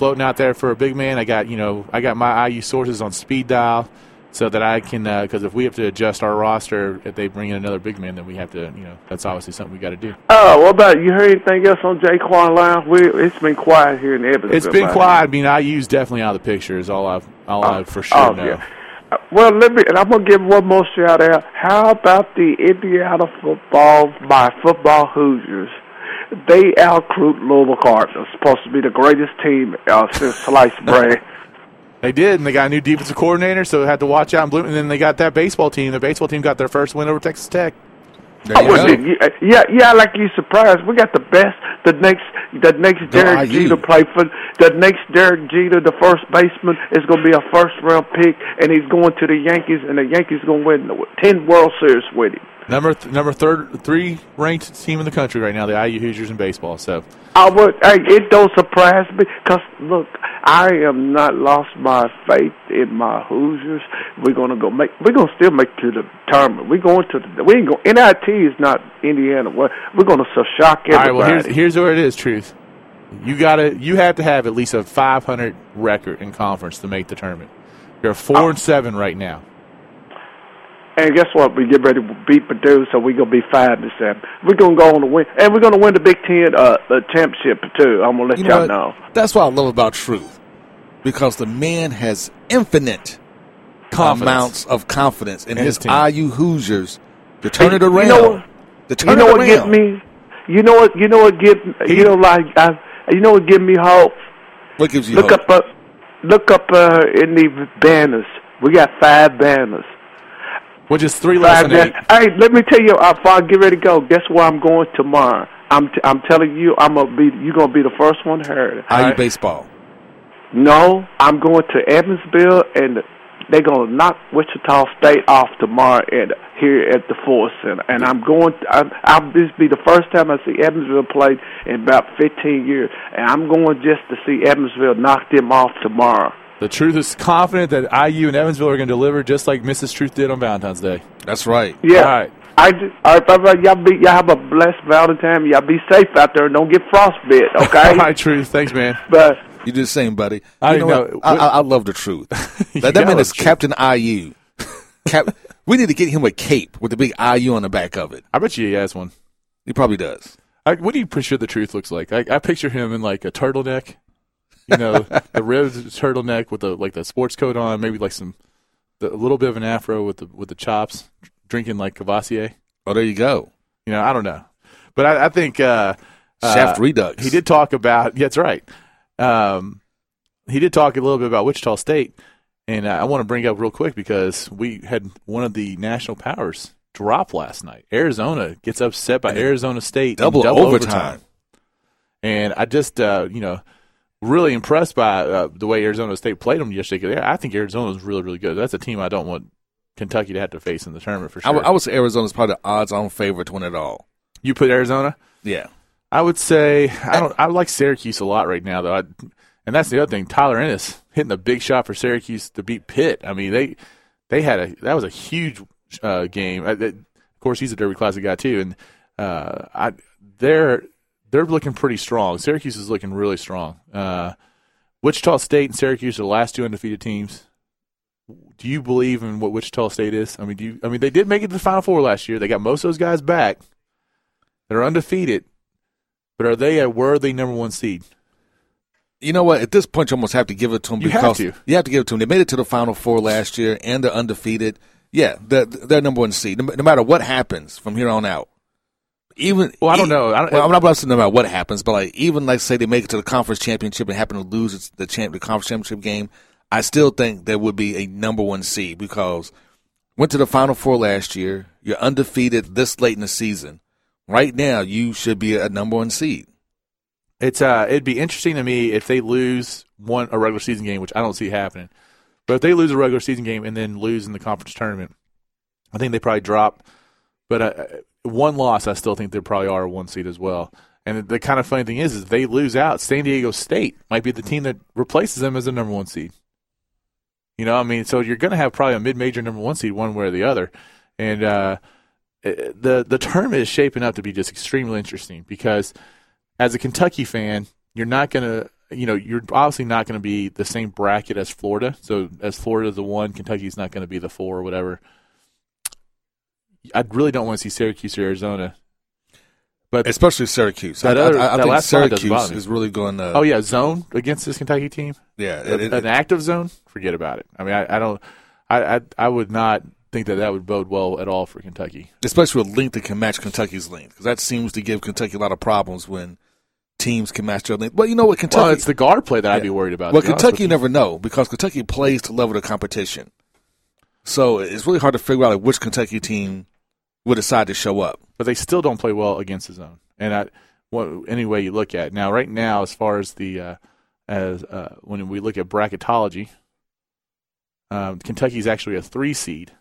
floating out there for a big man. I got you know, I got my IU sources on speed dial, so that I can because if we have to adjust our roster, if they bring in another big man, then we have to you know that's obviously something we got to do. Oh, what about you? Heard anything else on Jaquan Lyle? We it's been quiet here in Evansville. It's been quiet. I mean, IU's definitely out of the picture. Is all I've all I for sure oh, know. yeah. Uh, Well, let me, and I'm gonna give one more shout out. How about the Indiana football, my football Hoosiers? They outcruit Louisville Cardinals, supposed to be the greatest team uh, since sliced [LAUGHS] bread. They did, and they got a new defensive coordinator, so they had to watch out in Bloomington. And then they got that baseball team. The baseball team got their first win over Texas Tech. There I you wouldn't go. yeah, yeah, like you surprised. We got the best. The next, the next Go Derek IU. Jeter play for the next Derek Jeter, the first baseman, is going to be a first round pick, and he's going to the Yankees, and the Yankees going to win ten World Series with him. Number th- number third three ranked team in the country right now, the IU Hoosiers in baseball. So I would. Hey, it don't surprise me because look, I am not lost my faith in my Hoosiers. We're gonna go make. We're gonna still make to the tournament. We're going to the. We ain't going. NIT is not Indiana. We're, we're gonna so shock all right, well here's here's where it is. Truth, you gotta you have to have at least a 500 record in conference to make the tournament. You're four and seven right now. And guess what? We get ready to beat Purdue, so we're gonna be five and seven. We're gonna go on to win, and we're gonna win the Big Ten uh, the championship too. I'm gonna let You y'all know know. That's what I love about Truth, because the man has infinite Confidence. amounts of confidence in In his his team. IU Hoosiers to turn it You around. know what- to turn You know it what around. give me? You know what? You know what give? You know like I, you know what give me hope? What gives you Look hope? up, uh, look up uh, in the banners. We got five banners. Which is three less than eight. Hey, let me tell you, uh, before I get ready to go, guess where I'm going tomorrow? I'm t- I'm telling you, I'm gonna be. You're gonna be the first one heard. IU Alright. baseball. No, I'm going to Evansville, and they're gonna knock Wichita State off tomorrow at here at the Ford Center. And I'm going. To, I'm, I'll this be the first time I see Evansville play in about 15 years, and I'm going just to see Evansville knock them off tomorrow. The truth is confident that IU and Evansville are going to deliver just like Mrs. Truth did on Valentine's Day. That's right. Yeah. All right. I just, all right, bye bye. Y'all be y'all have a blessed Valentine. Y'all be safe out there don't get frostbite, [LAUGHS] okay? All right, Truth. Thanks, man. But You do the same, buddy. I you know didn't what? know- I, I, I love the truth. [LAUGHS] That that man is truth. Captain IU. Cap, we need to get him a cape with the big IU on the back of it. I bet you he has one. He probably does. I, what do you picture the truth looks like? I, I picture him in like a turtleneck, you know, the ribbed turtleneck with the like the sports coat on, maybe like some the, a little bit of an afro with the with the chops, drinking like Courvoisier. Oh, there you go. You know, I don't know, but I, I think uh, Shaft uh, Redux. He did talk about. Yeah, that's right. Um, he did talk a little bit about Wichita State, and uh, I want to bring up real quick because we had one of the national powers drop last night. Arizona gets upset by Arizona State in double, overtime. and I just uh, you know really impressed by uh, the way Arizona State played them yesterday. 'cause I think Arizona is really really good. That's a team I don't want Kentucky to have to face in the tournament for sure. would- I would say Arizona's probably the odds-on favorite to win it all. you put Arizona. Yeah. I would say I don't. I like Syracuse a lot right now, though. I, and that's the other thing. Tyler Ennis hitting a big shot for Syracuse to beat Pitt. I mean, they they had a that was a huge uh, game. Uh, that- of course, he's a Derby Classic guy too, and uh, I they're they're looking pretty strong. Syracuse is looking really strong. Uh, Wichita State and Syracuse are the last two undefeated teams. Do you believe in what Wichita State is? I mean, do you? I mean, they did make it to the Final Four last year. They got most of those guys back. They're undefeated. But are they a worthy number one seed? You know what? At this point, you almost have to give it to them You have to. you have to give it to them. They made it to the Final Four last year, and they're undefeated. Yeah, they're, they're number one seed. No, no matter what happens from here on out, even Well, I don't know. I don't- well, I'm not about to say no matter what happens, but like even like say they make it to the conference championship and happen to lose the champ the conference championship game, I still think there would be a number one seed because went to the Final Four last year. You're undefeated this late in the season. Right now, you should be a number one seed. It's uh, it'd be interesting to me if they lose one a regular season game, which I don't see happening. But if they lose a regular season game and then lose in the conference tournament, I think they probably drop. But uh, one loss, I still think they probably are a one seed as well. And the kind of funny thing is, is they lose out, San Diego State might be the team that replaces them as the number one seed. You know, I mean, so you're going to have probably a mid-major number one seed, one way or the other, and uh, the the tournament is shaping up to be just extremely interesting because as a Kentucky fan, you're not going to, you know, you're obviously not going to be the same bracket as Florida. So as Florida's the one, Kentucky's not going to be the four or whatever. I really don't want to see Syracuse or Arizona. But especially Syracuse. That I, other- I, I that think last slide doesn't Syracuse is really going to. oh yeah, zone against this Kentucky team. yeah. It- it- an active zone, forget about it. I mean, I, I don't, I, I, I would not think that that would bode well at all for Kentucky. especially with length that can match Kentucky's length, because that seems to give Kentucky a lot of problems when teams can match their length. But you know what, Kentucky? well, it's the guard play that I'd be worried about. well, to be honest Kentucky you. never know because Kentucky plays to level the competition. So it's really hard to figure out like, which Kentucky team would decide to show up. but they still don't play well against the zone. And I, what, any way you look at it. now, right now, as far as the uh, as uh, when we look at bracketology, um, Kentucky's actually a three seed,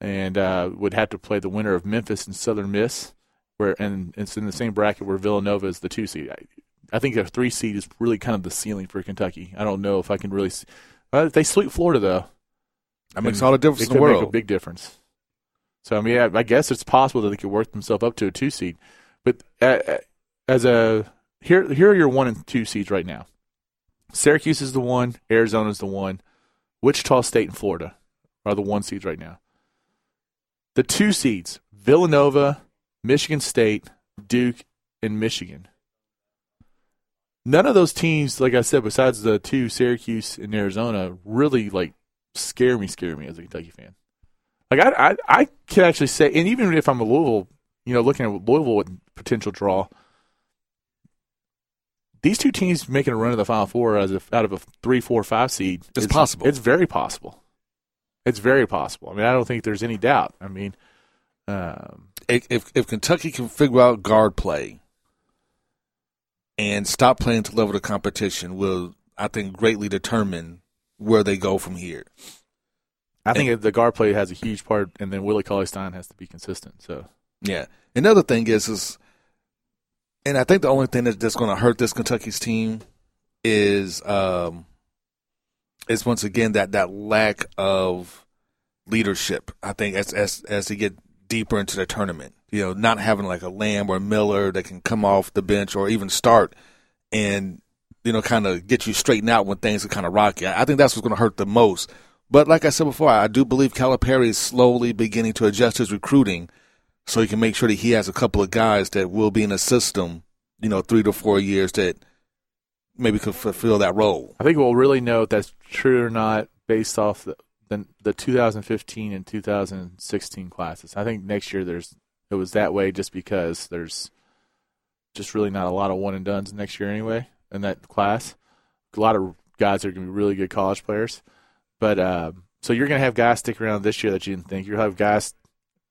and uh, would have to play the winner of Memphis and Southern Miss, where and it's in the same bracket where Villanova is the two seed. I, I think a three seed is really kind of the ceiling for Kentucky. I don't know if I can really. See, uh, they sweep Florida though, That makes all the difference it in the could make a big difference. So I mean, I, I guess it's possible that they could work themselves up to a two seed, but uh, uh, as a here, here are your one and two seeds right now. Syracuse is the one, Arizona is the one, Wichita State and Florida are the one seeds right now. The two seeds: Villanova, Michigan State, Duke, and Michigan. None of those teams, like I said, besides the two Syracuse and Arizona, really like scare me, scare me as a Kentucky fan. Like I, I, I can actually say, and even if I'm a Louisville, you know, looking at Louisville with potential draw, these two teams making a run to the Final Four as if out of a three, four, five seed, It's is- possible. It's very possible. It's very possible. I mean, I don't think there's any doubt. I mean, um, if, if if Kentucky can figure out guard play and stop playing to level the competition, will I think greatly determine where they go from here. I think the guard play has a huge part, and then Willie Cauley Stein has to be consistent. So Yeah. Another thing is is, and I think the only thing that, that's going to hurt this Kentucky's team is um is once again that that lack of leadership. I think as as as they get deeper into the tournament, you know, not having like a Lamb or Miller that can come off the bench or even start and you know kind of get you straightened out when things are kind of rocky. I think that's what's going to hurt the most. But like I said before, I do believe Calipari is slowly beginning to adjust his recruiting so he can make sure that he has a couple of guys that will be in the system, you know, three to four years that maybe could fulfill that role. I think we'll really know if that's true or not based off the the, the 2015 and 2016 classes. I think next year there's it was that way just because there's just really not a lot of one and dones next year anyway in that class. A lot of guys are going to be really good college players, but um, so you're going to have guys stick around this year that you didn't think. You'll have guys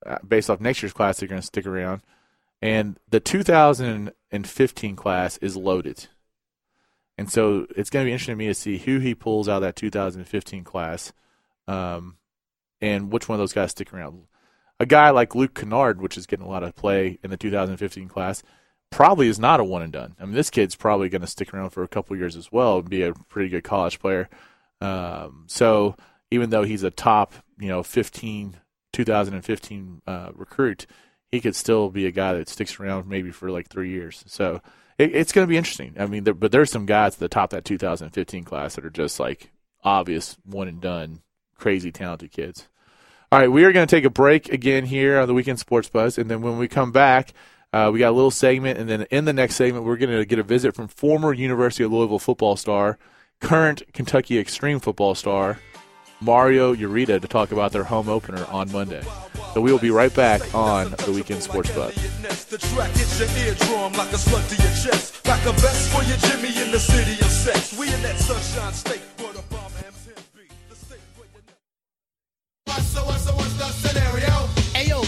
uh, based off next year's class that are going to stick around, and the 2015 class is loaded. And so it's going to be interesting to me to see who he pulls out of that 2015 class, um, and which one of those guys stick around. A guy like Luke Kennard, which is getting a lot of play in the 2015 class, probably is not a one and done. I mean, this kid's probably going to stick around for a couple years as well and be a pretty good college player. Um, so even though he's a top, you know, 15, 2015 uh, recruit, he could still be a guy that sticks around maybe for like three years. So it, it's going to be interesting. I mean, there, but there's some guys at the top that 2015 class that are just like obvious one and done, crazy talented kids. All right, we are going to take a break again here on the Weekend Sports Buzz, and then when we come back, uh, we got a little segment, and then in the next segment, we're going to get a visit from former University of Louisville football star, current Kentucky Xtreme football star, Mario Urrutia, to talk about their home opener on Monday. So we will be right back on the Weekend Sports Buzz. The what's the scenario?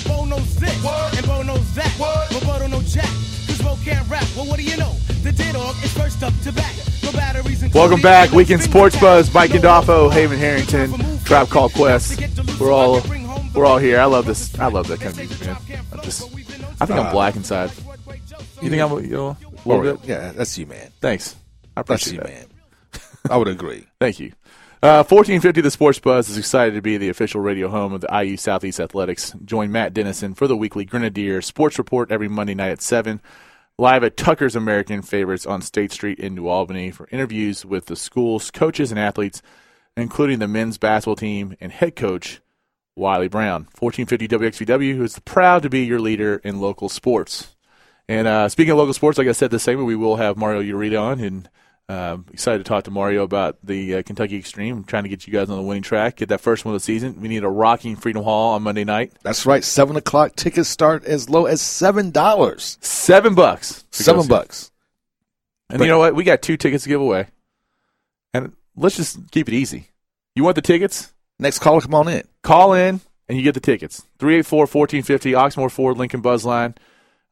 Ayo, Bo knows this, and Bo knows that. But Bo don't know Jack, cause Bo can't rap. Well, what do you know? The D-Dog is first up to bat. No batteries and Welcome back, Weekend Sports Buzz. Mike Gandolfo, Haven Harrington, Tribe Called Quest. We're all we're all here. I love this. I love that kind of music, man. I just I think I'm black inside. You think I'm you know a little bit? yeah, that's you, man. Thanks. I That's appreciate you, that. man. I would agree. [LAUGHS] Thank you. Uh, 1450 The Sports Buzz is excited to be the official radio home of the IU Southeast Athletics. Join Matt Dennison for the weekly Grenadier Sports Report every Monday night at 7, live at Tucker's American Favorites on State Street in New Albany for interviews with the school's coaches and athletes, including the men's basketball team and head coach Wiley Brown. 1450 WXVW, who is proud to be your leader in local sports. And uh, speaking of local sports, like I said this segment, we will have Mario Urrutia on, and uh, excited to talk to Mario about the uh, Kentucky Xtreme. trying to get you guys on the winning track, get that first one of the season. We need a rocking Freedom Hall on Monday night. That's right. Seven o'clock tickets start as low as seven dollars. Seven bucks. Seven bucks. And you know what? We got two tickets to give away, and let's just keep it easy. You want the tickets? Next caller, come on in. Call in and you get the tickets. 384-1450, Oxmoor Ford Lincoln Buzz Line.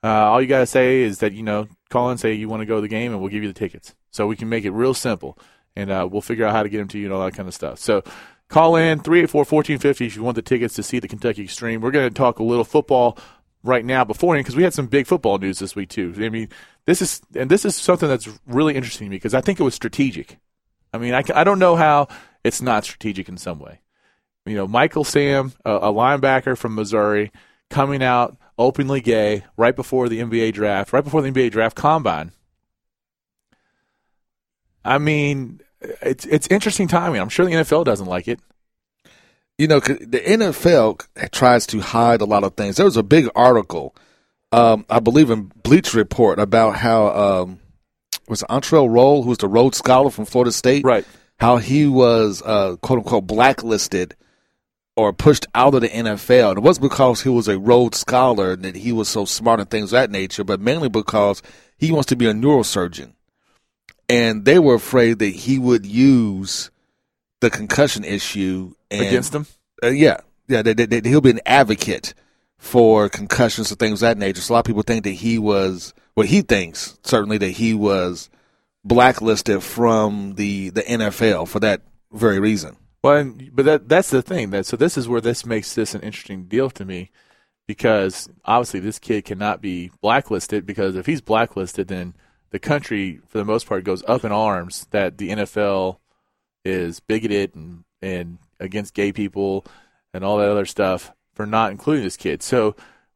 Uh, all you got to say is that, you know, call and say you want to go to the game, and we'll give you the tickets. So we can make it real simple, and uh, we'll figure out how to get them to you and all that kind of stuff. So call in 384-1450 if you want the tickets to see the Kentucky Xtreme. We're going to talk a little football right now beforehand because we had some big football news this week too. I mean, this is and this is something that's really interesting to me because I think it was strategic. I mean, I, I don't know how it's not strategic in some way. You know, Michael Sam, a, a linebacker from Missouri, coming out openly gay right before the NBA draft, right before the NBA draft combine. I mean, it's it's interesting timing. I'm sure the NFL doesn't like it. You know, the NFL tries to hide a lot of things. There was a big article, um, I believe, in Bleacher Report about how um, was it Entrell Rolle, who was the Rhodes Scholar from Florida State, right? How he was uh, quote unquote blacklisted or pushed out of the NFL. And it wasn't because he was a Rhodes Scholar and that he was so smart and things of that nature, but mainly because he wants to be a neurosurgeon. And they were afraid that he would use the concussion issue and, Against them? Uh, yeah, yeah. That, that, that he'll be an advocate for concussions and things of that nature. So a lot of people think that he was, well, he thinks certainly that he was blacklisted from the the NFL for that very reason. Well, and, but that that's the thing. That so this is where this makes this an interesting deal to me, because obviously this kid cannot be blacklisted because if he's blacklisted, then the country for the most part goes up in arms that the NFL is bigoted and and against gay people and all that other stuff for not including this kid. So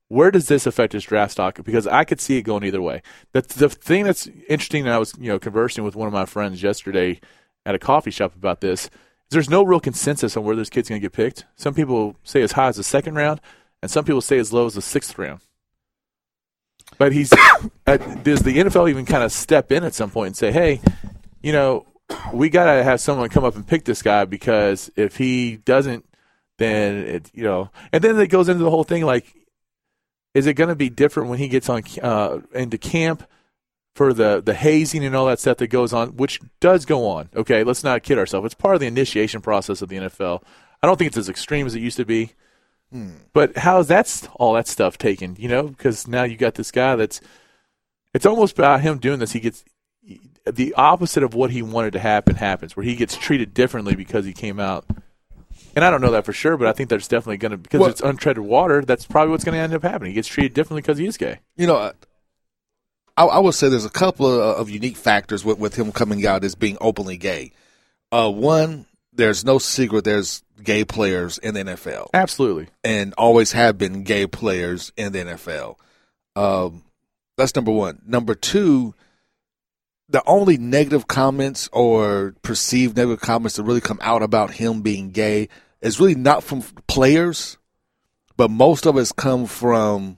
where does this affect his draft stock? Because I could see it going either way. The the thing that's interesting, and I was you know conversing with one of my friends yesterday at a coffee shop about this. Is there's no real consensus on where this kid's going to get picked. Some people say as high as the second round, and some people say as low as the sixth round. But he's [COUGHS] does the NFL even kind of step in at some point and say, hey, you know, we got to have someone come up and pick this guy because if he doesn't, then it, you know, and then it goes into the whole thing like, is it going to be different when he gets on uh, into camp for the the hazing and all that stuff that goes on, which does go on? Okay, let's not kid ourselves. It's part of the initiation process of the NFL. I don't think it's as extreme as it used to be. But how's that all that stuff taken? You know, because now you got this guy that's. It's almost about him doing this. He gets the opposite of what he wanted to happen happens, where he gets treated differently because he came out. And I don't know that for sure, but I think there's definitely going to because Well- it's untreaded water. That's probably what's going to end up happening. He gets treated differently because he is gay. You know, I, I would say there's a couple of, of unique factors with, with him coming out as being openly gay. Uh, one, there's no secret there's gay players in the NFL. Absolutely. And always have been gay players in the NFL. Um, that's number one. Number two, the only negative comments or perceived negative comments that really come out about him being gay is really not from players, but most of it's come from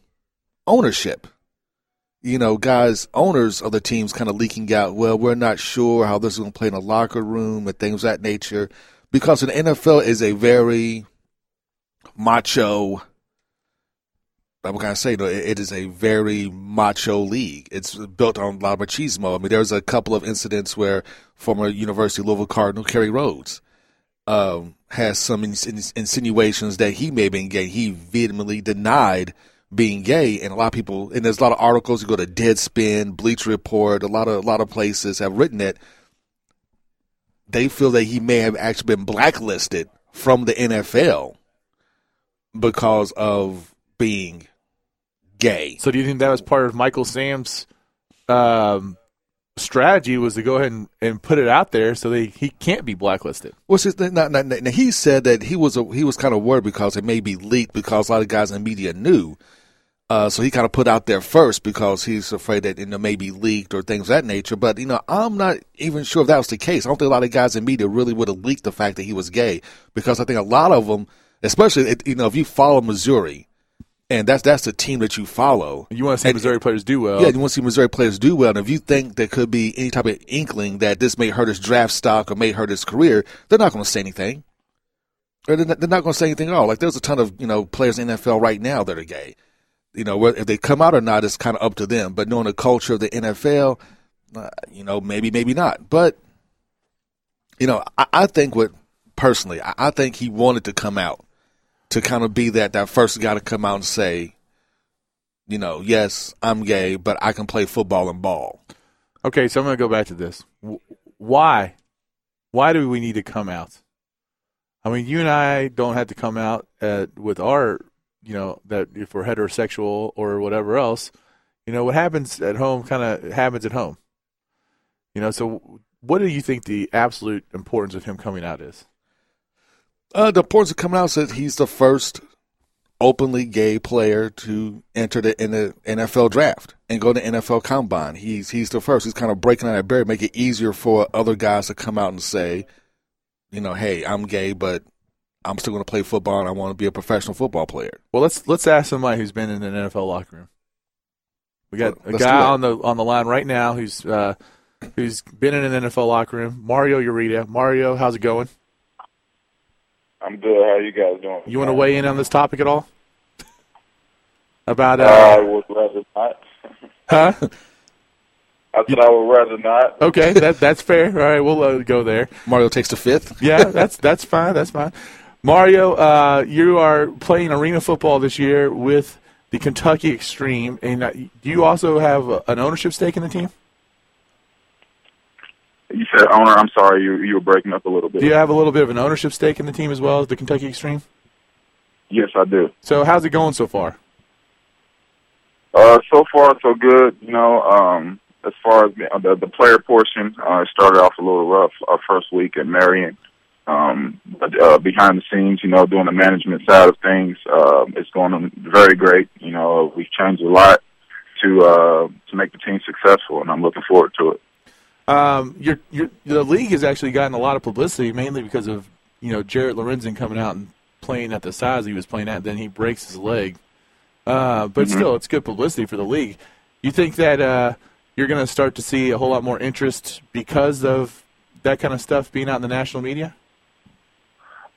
ownership. You know, guys, owners of the teams kind of leaking out, well, we're not sure how this is going to play in the locker room and things that nature. Because the NFL is a very macho, I'm going to say, no, it is a very macho league. It's built on a of machismo. I mean, there's a couple of incidents where former University Louisville Cardinal Kerry Rhodes um, has some ins- ins- insinuations that he may have been gay. He vehemently denied being gay, and a lot of people, and there's a lot of articles. You go to Deadspin, Bleacher Report, a lot of a lot of places have written it. they feel that he may have actually been blacklisted from the NFL because of being gay. So do you think that was part of Michael Sam's um, strategy was to go ahead and, and put it out there so that he can't be blacklisted? His now, now, now, he said that he was a, he was kind of worried because it may be leaked because a lot of guys in the media knew. Uh, so he kind of put out there first because he's afraid that you know may be leaked or things of that nature. But you know, I'm not even sure if that was the case. I don't think a lot of guys in media really would have leaked the fact that he was gay because I think a lot of them, especially you know, if you follow Missouri, and that's that's the team that you follow. You want to see Missouri players do well. Yeah, you want to see Missouri players do well. And if you think there could be any type of inkling that this may hurt his draft stock or may hurt his career, they're not going to say anything. Or They're not, they're not going to say anything at all. Like there's a ton of you know players in the NFL right now that are gay. You know, if they come out or not is kind of up to them. But knowing the culture of the NFL, uh, you know, maybe maybe not. But you know, I, I think what personally, I, I think he wanted to come out to kind of be that that first guy to come out and say, you know, yes, I'm gay, but I can play football and ball. Okay, so I'm going to go back to this. Why? Why do we need to come out? I mean, you and I don't have to come out at, with our, you know, that if we're heterosexual or whatever else, you know, what happens at home kind of happens at home. You know, so what do you think the absolute importance of him coming out is? Uh, the importance of coming out is that he's the first openly gay player to enter the in the NFL draft and go to NFL combine. He's he's the first. He's kind of breaking that barrier, make it easier for other guys to come out and say, you know, hey, I'm gay, but I'm still going to play football and I want to be a professional football player. Well, let's let's ask somebody who's been in an NFL locker room. We got a guy on the on the line right now who's uh, who's been in an NFL locker room. Mario Urrutia. Mario, how's it going? I'm good. How you guys doing? You want to weigh in on this topic at all? About I uh, would rather not. huh? [LAUGHS] I said I would rather not. Okay, that that's fair. All right, we'll uh, go there. Mario takes the fifth. Yeah, that's that's fine. That's fine. Mario, uh, you are playing arena football this year with the Kentucky Xtreme, and uh, do you also have uh, an ownership stake in the team? You said owner. I'm sorry, you you were breaking up a little bit. Do you have a little bit of an ownership stake in the team as well as the Kentucky Xtreme? Yes, I do. So how's it going so far? Uh, so far so good. You know, um, as far as the the, the player portion, uh, it started off a little rough our first week at Marion. Um, but uh, behind the scenes, you know, doing the management side of things, uh, it's going very great. You know, we've changed a lot to uh, to make the team successful, and I'm looking forward to it. Um, your, your, the league has actually gotten a lot of publicity, mainly because of you know Jared Lorenzen coming out and playing at the size he was playing at. Then he breaks his leg, uh, but Mhm. still, it's good publicity for the league. You think that uh, you're going to start to see a whole lot more interest because of that kind of stuff being out in the national media?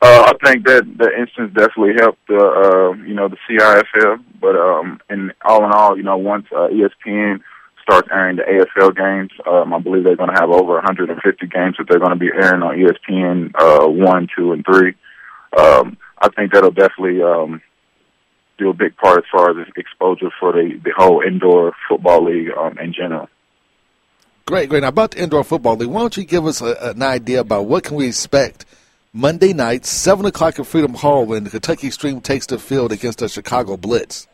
Uh, I think that the instance definitely helped the uh, you know the CIFL, but um, and all in all, you know, once uh, ESPN starts airing the AFL games, um, I believe they're going to have over 150 games that they're going to be airing on ESPN uh, one, two, and three. Um, I think that'll definitely um, do a big part as far as exposure for the the whole indoor football league um, in general. Great, great. Now about the indoor football league, why don't you give us a, an idea about what can we expect Monday night, seven o'clock at Freedom Hall, when the Kentucky Xtreme takes the field against the Chicago Blitz.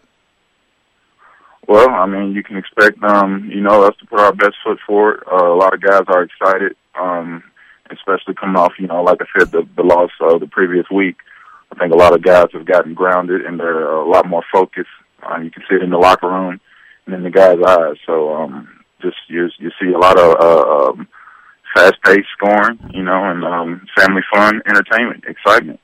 Well, I mean, you can expect, um, you know, us to put our best foot forward. Uh, a lot of guys are excited, um, especially coming off, you know, like I said, the, the loss of the previous week. I think a lot of guys have gotten grounded and they're a lot more focused. Uh, you can see it in the locker room and in the guys' eyes. So, um, just you you see a lot of uh, um, fast-paced scoring, you know, and um, family fun, entertainment, excitement.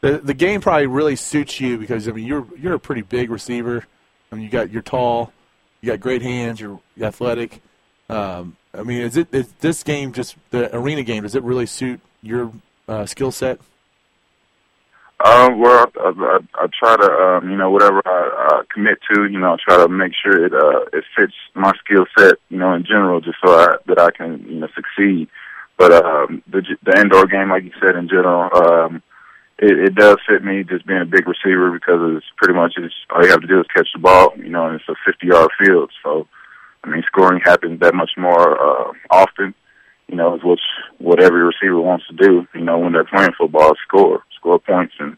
The the game probably really suits you because I mean you're you're a pretty big receiver. I mean you got you're tall, you got great hands, you're athletic. Um, I mean, is it is this game just the arena game? Does it really suit your uh, skill set? Uh, well, I, I, I try to, um, you know, whatever I, I commit to, you know, I try to make sure it uh, it fits my skill set, you know, in general, just so I, that I can, you know, succeed. But um, the the indoor game, like you said, in general, um, it, it does fit me just being a big receiver because it's pretty much it's, all you have to do is catch the ball, you know, and it's a 50 yard field. So, I mean, scoring happens that much more uh, often, you know, is what what every receiver wants to do, you know, when they're playing football, score, score points and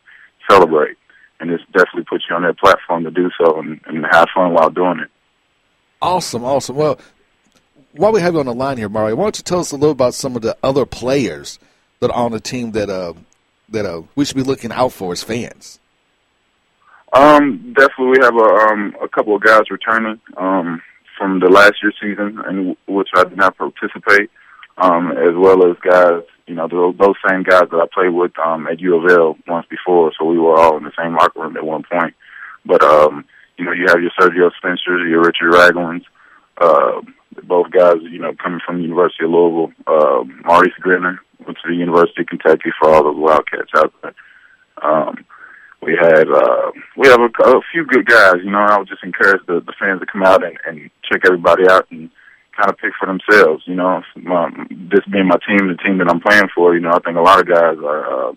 celebrate. And this definitely puts you on that platform to do so and, and have fun while doing it. Awesome, awesome. Well, while we have you on the line here, Mario, why don't you tell us a little about some of the other players that are on the team that uh, that uh, we should be looking out for as fans? Um, definitely, we have a um a couple of guys returning um from the last year's season, in which I did not participate, um, as well as guys, you know, those, those same guys that I played with um at U of L once before. So we were all in the same locker room at one point. But um, you know, you have your Sergio Spencer, your Richard Raglands, uh, both guys, you know, coming from the University of Louisville. Uh, Maurice Grinner went to the University of Kentucky for all those Wildcats out there. Um, we had uh, we have a, a few good guys. You know, I would just encourage the, the fans to come out and, and check everybody out and kind of pick for themselves. You know, my, this being my team, the team that I'm playing for. You know, I think a lot of guys are uh,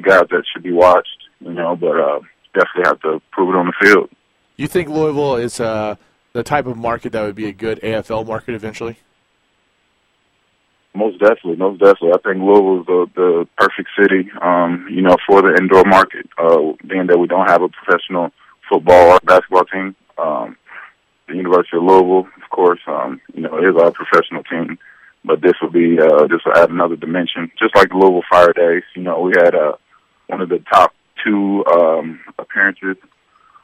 guys that should be watched. You know, but uh, definitely have to prove it on the field. You think Louisville is uh, the type of market that would be a good AFL market eventually? Most definitely, most definitely. I think Louisville is the, the perfect city, um, you know, for the indoor market. Uh, being that we don't have a professional football or basketball team, um, the University of Louisville, of course, um, you know, is our professional team. But this will be uh, this will add another dimension, just like the Louisville Fire Days. You know, we had uh, one of the top two um, appearances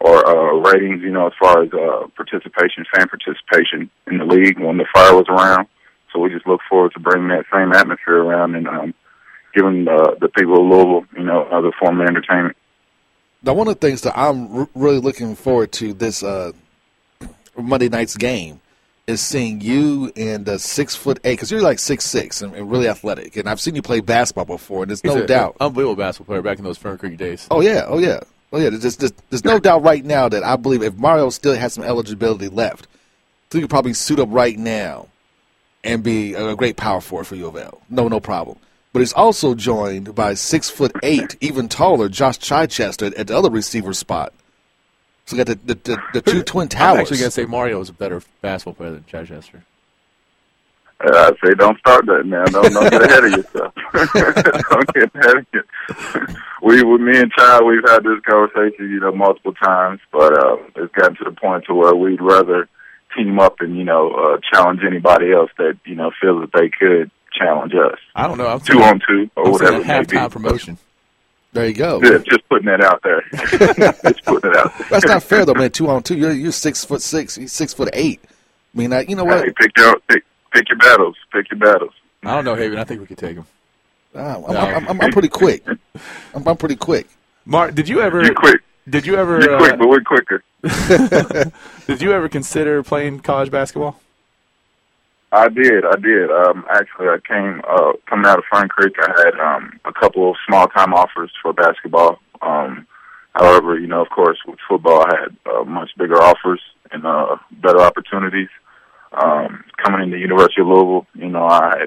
or uh, ratings, you know, as far as uh, participation, fan participation in the league when the Fire was around. So we just look forward to bringing that same atmosphere around and um, giving uh, the people of Louisville, you know, another form of entertainment. Now, one of the things that I'm r- really looking forward to this uh, Monday night's game is seeing you and uh, six foot eight because you're like six six and, and really athletic, and I've seen you play basketball before, and there's no He's a- doubt. unbelievable basketball player back in those Fern Creek days. Oh yeah, oh yeah, oh yeah. There's, there's, there's no doubt right now that I believe if Mario still has some eligibility left, he could probably suit up right now and be a great power forward for U of L. No, no problem. But he's also joined by six foot eight, even taller, Josh Chichester at the other receiver spot. So we got the the, the, the two twin towers. I'm actually going to say Mario is a better basketball player than Chichester. Uh, I say don't start that now. Don't, don't get ahead of yourself. [LAUGHS] don't get ahead of you. we, with me and Chad, we've had this conversation, you know, multiple times, but uh, it's gotten to the point to where we'd rather team up and you know uh, challenge anybody else that you know feels that they could challenge us. I don't know. I'm two on two or I'm whatever saying it halftime promotion. There you go. Yeah, just putting that out there. [LAUGHS] just putting it out there. That's not fair though, man. Two on two. You're you're six foot six. He's six foot eight. I mean, I, you know what? Hey, pick your pick, pick your battles. Pick your battles. I don't know, Haven. I think we could take him. I'm, I'm, I'm, I'm pretty quick. I'm, I'm pretty quick. Mark, did you ever? You're quick. Did you ever? You're uh, quick, but we're quicker. [LAUGHS] [LAUGHS] did you ever consider playing college basketball? I did, I did. Um, actually, I came uh, coming out of Fern Creek. I had um, a couple of small time offers for basketball. Um, however, you know, of course, with football, I had uh, much bigger offers and uh, better opportunities. Um, coming into University of Louisville, you know, I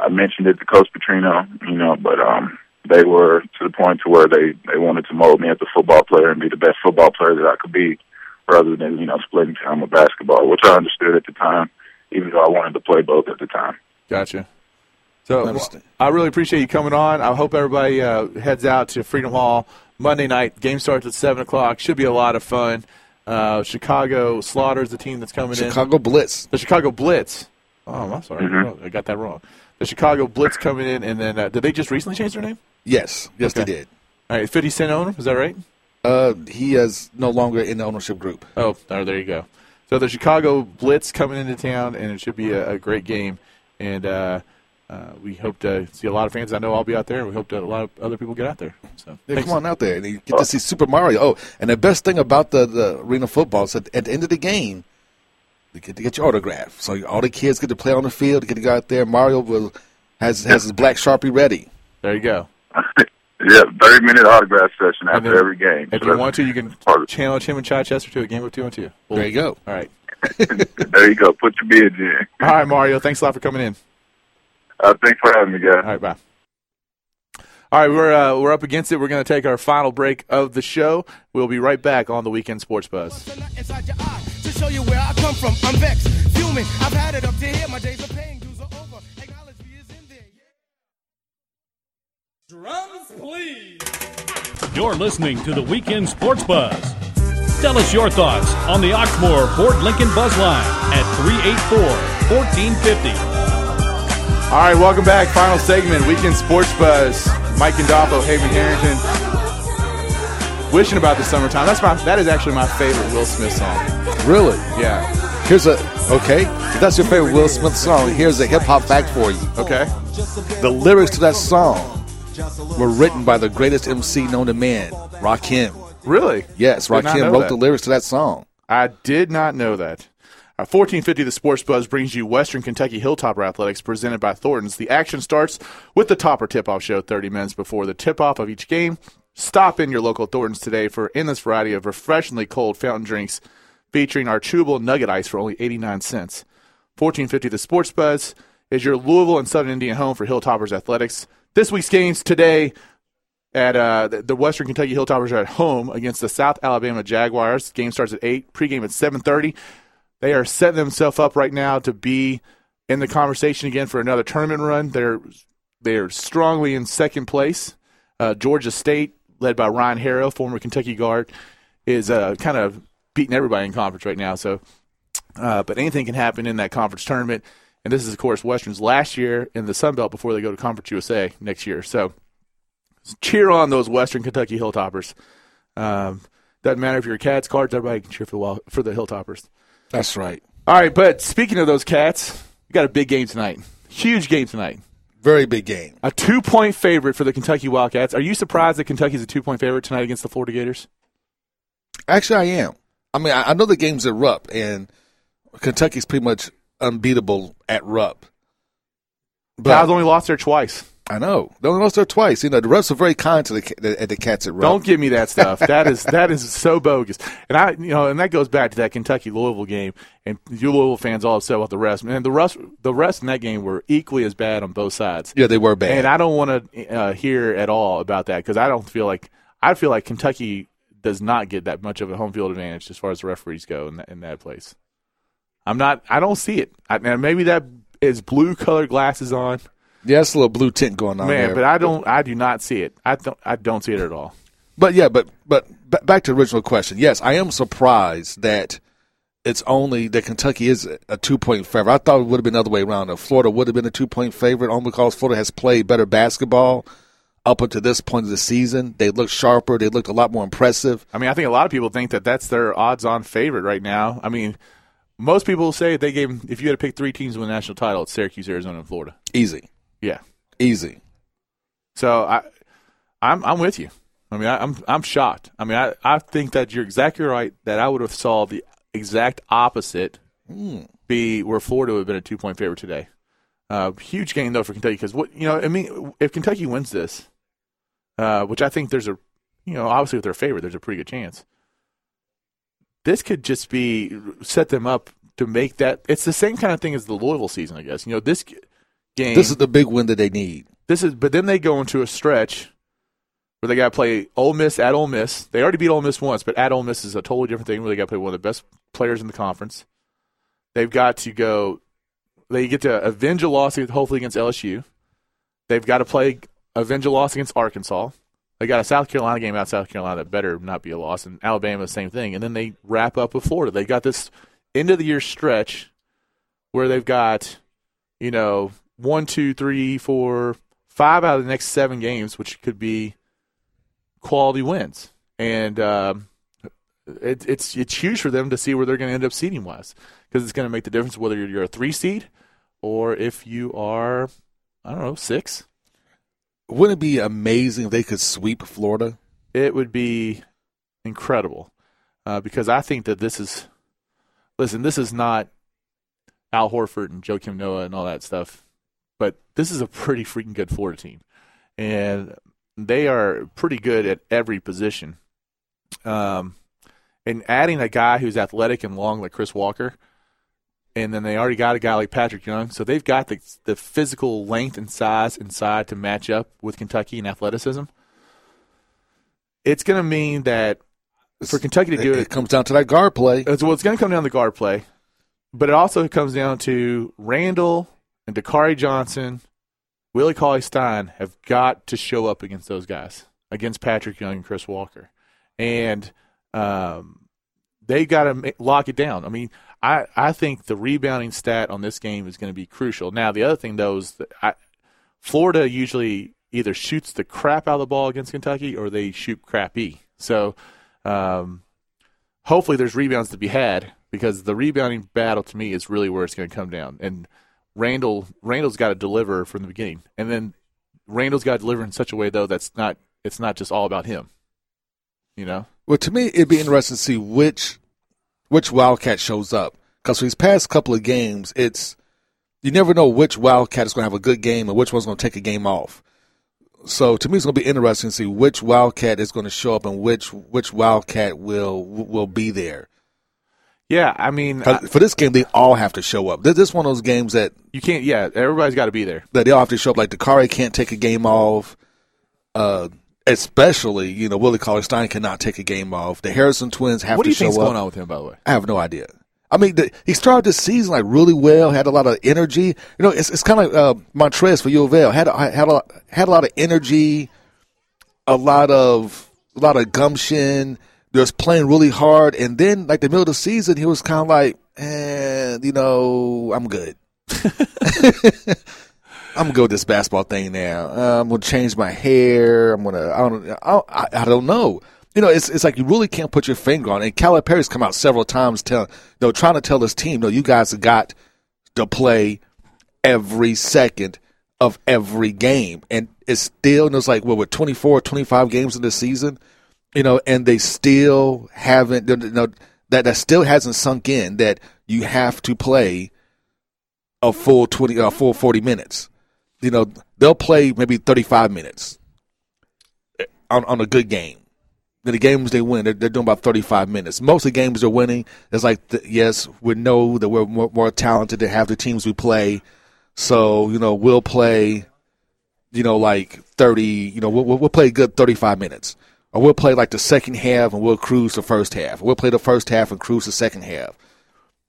I mentioned it to Coach Petrino, you know, but um, they were to the point to where they they wanted to mold me as a football player and be the best football player that I could be, rather than you know splitting time with basketball, which I understood at the time even though I wanted to play both at the time. Gotcha. So I really appreciate you coming on. I hope everybody uh, heads out to Freedom Hall Monday night. Game starts at seven o'clock. Should be a lot of fun. Uh, Chicago Slaughter is the team that's coming in. Chicago Blitz. The Chicago Blitz. Oh, I'm sorry. Mm-hmm. I got that wrong. The Chicago Blitz coming in, and then uh, did they just recently change their name? Yes, yes, Okay. they did. All right, Fifty Cent owner. Is that right? Uh, he is no longer in the ownership group. Oh, oh, there you go. So the Chicago Blitz coming into town, and it should be a, a great game. And uh, uh, we hope to see a lot of fans. I know I'll be out there, and we hope that a lot of other people get out there. So Yeah, come on out there and you get to see Super Mario. Oh, and the best thing about the, the arena football is that at the end of the game, you get to get your autograph. So all the kids get to play on the field, get to go out there. Mario will has has his black sharpie ready. There you go. [LAUGHS] Yeah, thirty minute autograph session after then every game. If So you want to, you can [LAUGHS] challenge him and Chichester to a game of two and two. There you go. All right. [LAUGHS] there you go. Put your bids in. [LAUGHS] All right, Mario. Thanks a lot for coming in. Uh, thanks for having me, guys. All right, bye. All right, we're uh, we're up against it. We're going to take our final break of the show. We'll be right back on the Weekend Sports Buzz. inside your eye to show you where I come from. I'm vexed, fuming. I've had it up to here. My days of paying Drums, please. You're listening to the Weekend Sports Buzz. Tell us your thoughts on the Oxmoor Ford Lincoln Buzz Line at 384 1450. All right, welcome back. Final segment, Weekend Sports Buzz. Mike Gandolfo, Haven Harrington. Wishing about the summertime. That's my. That is actually my favorite Will Smith song. Really? Yeah. Here's a okay. If that's your favorite Will Smith song, here's a hip hop fact for you. Okay. The lyrics to that song were written by the greatest MC known to man, Rakim. Really? Yes, Rakim wrote that. the lyrics to that song. I did not know that. Uh, 1450 The Sports Buzz brings you Western Kentucky Hilltopper Athletics presented by Thornton's. The action starts with the Topper Tip-Off Show 30 minutes before the tip-off of each game. Stop in your local Thornton's today for endless variety of refreshingly cold fountain drinks featuring our chewable nugget ice for only 89 cents. 1450 The Sports Buzz is your Louisville and Southern Indian home for Hilltoppers Athletics. This week's games today, At uh, the, Western Kentucky Hilltoppers are at home against the South Alabama Jaguars. Game starts at eight. Pregame at seven thirty. They are setting themselves up right now to be in the conversation again for another tournament run. They're they're strongly in second place. Uh, Georgia State, led by Ryan Harrow, former Kentucky guard, is uh, kind of beating everybody in conference right now. So, uh, but anything can happen in that conference tournament. And this is, of course, Western's last year in the Sun Belt before they go to Conference USA next year. So, cheer on those Western Kentucky Hilltoppers. Um, doesn't matter if you're a Cats, Cards, everybody can cheer for the Wild- for the Hilltoppers. That's right. All right, but speaking of those Cats, we got a big game tonight. Huge game tonight. Very big game. A two point favorite for the Kentucky Wildcats. Are you surprised that Kentucky's a two point favorite tonight against the Florida Gators? Actually, I am. I mean, I, know the game's at Rupp, and Kentucky's pretty much unbeatable at Rupp. Cal's only lost there twice. I know. They only lost there twice. You know, the refs are very kind to the, ca- the, the Cats at Rupp. Don't give me that stuff. That is that is so bogus. And I, you know, and that goes back to that Kentucky Louisville game. And you Louisville fans all upset about the rest. Man, the rest, the rest in that game were equally as bad on both sides. Yeah, they were bad. And I don't want to uh, hear at all about that because I don't feel like I feel like Kentucky does not get that much of a home field advantage as far as the referees go in that, in that place. I'm not. I don't see it. I, now maybe that is blue colored glasses on. Yeah, it's a little blue tint going on Man, there. but I don't. I do not see it. I don't. I don't see it at all. But yeah, but but b- back to the original question. Yes, I am surprised that it's only that Kentucky is a two point favorite. I thought it would have been the other way around. Florida would have been a two point favorite only because Florida has played better basketball up until this point of the season. They looked sharper. They looked a lot more impressive. I mean, I think a lot of people think that that's their odds-on favorite right now. I mean, most people say they gave if you had to pick three teams to win the national title, it's Syracuse, Arizona, and Florida. Easy, Yeah. easy. So I, I'm I'm with you. I mean, I, I'm I'm shocked. I mean, I, I think that you're exactly right. That I would have saw the exact opposite be where Florida would have been a two point favorite today. Uh, huge game though for Kentucky because what you know, I mean, if Kentucky wins this, uh, which I think there's a, you know, obviously with their favorite, there's a pretty good chance. This could just be set them up to make that. It's the same kind of thing as the Louisville season, I guess. You know, this game. This is the big win that they need. This is, but then they go into a stretch where they got to play Ole Miss at Ole Miss. They already beat Ole Miss once, but at Ole Miss is a totally different thing. Where they got to play one of the best players in the conference. They've got to go. They get to avenge a loss, hopefully against LSU. They've got to play avenge a loss against Arkansas. They got a South Carolina game out South Carolina that better not be a loss, and Alabama same thing. And then they wrap up with Florida. They got this end of the year stretch where they've got, you know, one, two, three, four, five out of the next seven games, which could be quality wins, and um, it, it's it's huge for them to see where they're going to end up seeding wise, because it's going to make the difference whether you're, you're a three seed or if you are, I don't know, six. Wouldn't it be amazing if they could sweep Florida? It would be incredible, uh, because I think that this is, listen, this is not Al Horford and Joakim Noah and all that stuff, but this is a pretty freaking good Florida team, and they are pretty good at every position. Um, and adding a guy who's athletic and long like Chris Walker, and then they already got a guy like Patric Young, so they've got the the physical length and size inside to match up with Kentucky in athleticism. It's going to mean that for Kentucky to do It, it, it comes down to that guard play. it's, well, it's going to come down to guard play, but it also comes down to Randle and Dakari Johnson, Willie Cauley Stein have got to show up against those guys, against Patric Young and Chris Walker, and um, they got to lock it down. I mean, I I think the rebounding stat on this game is going to be crucial. Now, the other thing though is that I, Florida usually either shoots the crap out of the ball against Kentucky or they shoot crappy. So. Um, hopefully there's rebounds to be had because the rebounding battle to me is really where it's going to come down. And Randle Randle's got to deliver from the beginning, and then Randle's got to deliver in such a way though that's not it's not just all about him. You know, Well, to me, it'd be interesting to see which which Wildcat shows up because for these past couple of games, it's you never know which Wildcat is going to have a good game and which one's going to take a game off. So to me, it's going to be interesting to see which Wildcat is going to show up and which which Wildcat will will be there. yeah. I mean, For this game, they all have to show up. This is one of those games that you can't. Yeah, everybody's got to be there. that they all have to show up. Like Dakari can't take a game off. Uh, especially you know Willie Cauley Stein cannot take a game off. The Harrison twins have What to do you show think's going on with him, by the way? I have no idea. I mean, the, he started this season like really well, had a lot of energy. You know, it's it's kind of like uh, Montrez for U of L. had a, had a had a lot of energy, a lot of a lot of gumption. Just playing really hard, and then like the middle of the season, he was kind of like, eh, you know, I'm good. [LAUGHS] [LAUGHS] I'm gonna go with this basketball thing now. Uh, I'm gonna change my hair. I'm gonna. I don't. I, I, don't know. You know, it's it's like you really can't put your finger on. it. And Calipari's come out several times, telling, you know, trying to tell his team, no, you guys have got to play every second of every game, and it's still. And it's like, well, with 24, 25 games in the season, you know, and they still haven't. You know, that that still hasn't sunk in that you have to play a full twenty, a full forty minutes. You know, they'll play maybe thirty-five minutes on on a good game. Then the games they win, they're, they're doing about thirty-five minutes. Most of the games they're winning. It's like, the, yes, we know that we're more, more talented than half the teams we play, so you know we'll play. You know, like thirty. You know, we'll, we'll play a good thirty-five minutes, or we'll play like the second half and we'll cruise the first half. We'll play the first half and cruise the second half.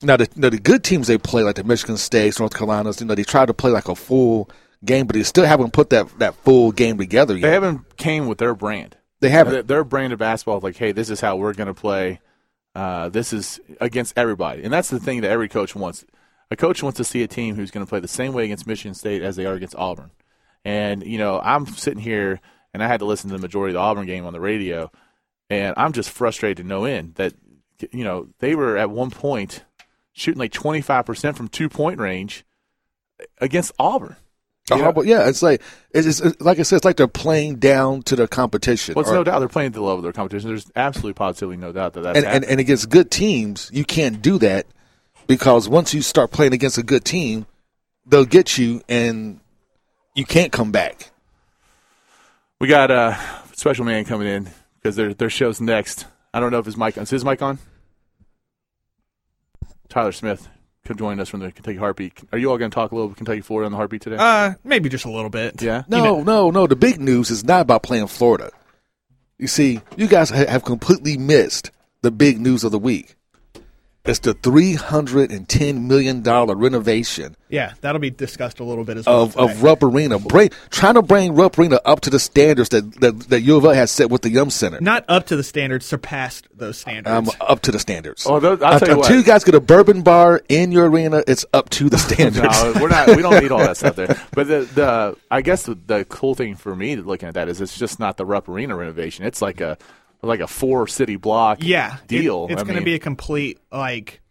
Now the, the good teams they play, like the Michigan States, North Carolinas, you know, they try to play like a full game, but they still haven't put that, that full game together yet. They haven't came with their brand. They haven't. Their, their brand of basketball, Is like, hey, this is how we're going to play. Uh, this is against everybody, and that's the thing that every coach wants. A coach wants to see a team who's going to play the same way against Michigan State as they are against Auburn. And you know, I'm sitting here, and I had to listen to the majority of the Auburn game on the radio, and I'm just frustrated to no end that you know they were at one point shooting like 25% from two point range against Auburn. Yeah, it's like it's, it's like I said, it's like they're playing down to the competition. Well, it's Or- no doubt they're playing at the level of their competition. There's absolutely positively no doubt that that's and, and and against good teams, you can't do that because once you start playing against a good team, they'll get you, and you can't come back. We got a special man coming in because their their show's next. I don't know if his mic is his mic on. Tyler Smith could join us from the Kentucky Heartbeat. Are you all going to talk a little Kentucky Florida on the Heartbeat today? Uh, maybe just a little bit. yeah. No, no, no. The big news is not about playing Florida. You see, you guys ha- have completely missed the big news of the week. It's the three hundred and ten million dollar renovation Yeah, that'll be discussed a little bit as well. of, of. Rupp Arena. Bring, trying to bring Rupp Arena up to the standards that, that, that U of L has set with the Yum Center. Not up to the standards, surpassed those standards. Um, up to the standards. Oh, those- I'll tell you Until what. you guys get a bourbon bar in your arena, it's up to the [LAUGHS] standards. no, we're not. We don't need all that stuff there. But the the I guess the, the cool thing for me looking at that is it's just not the Rupp Arena renovation. It's like a like a four city block yeah, it- deal. it's going to be a complete like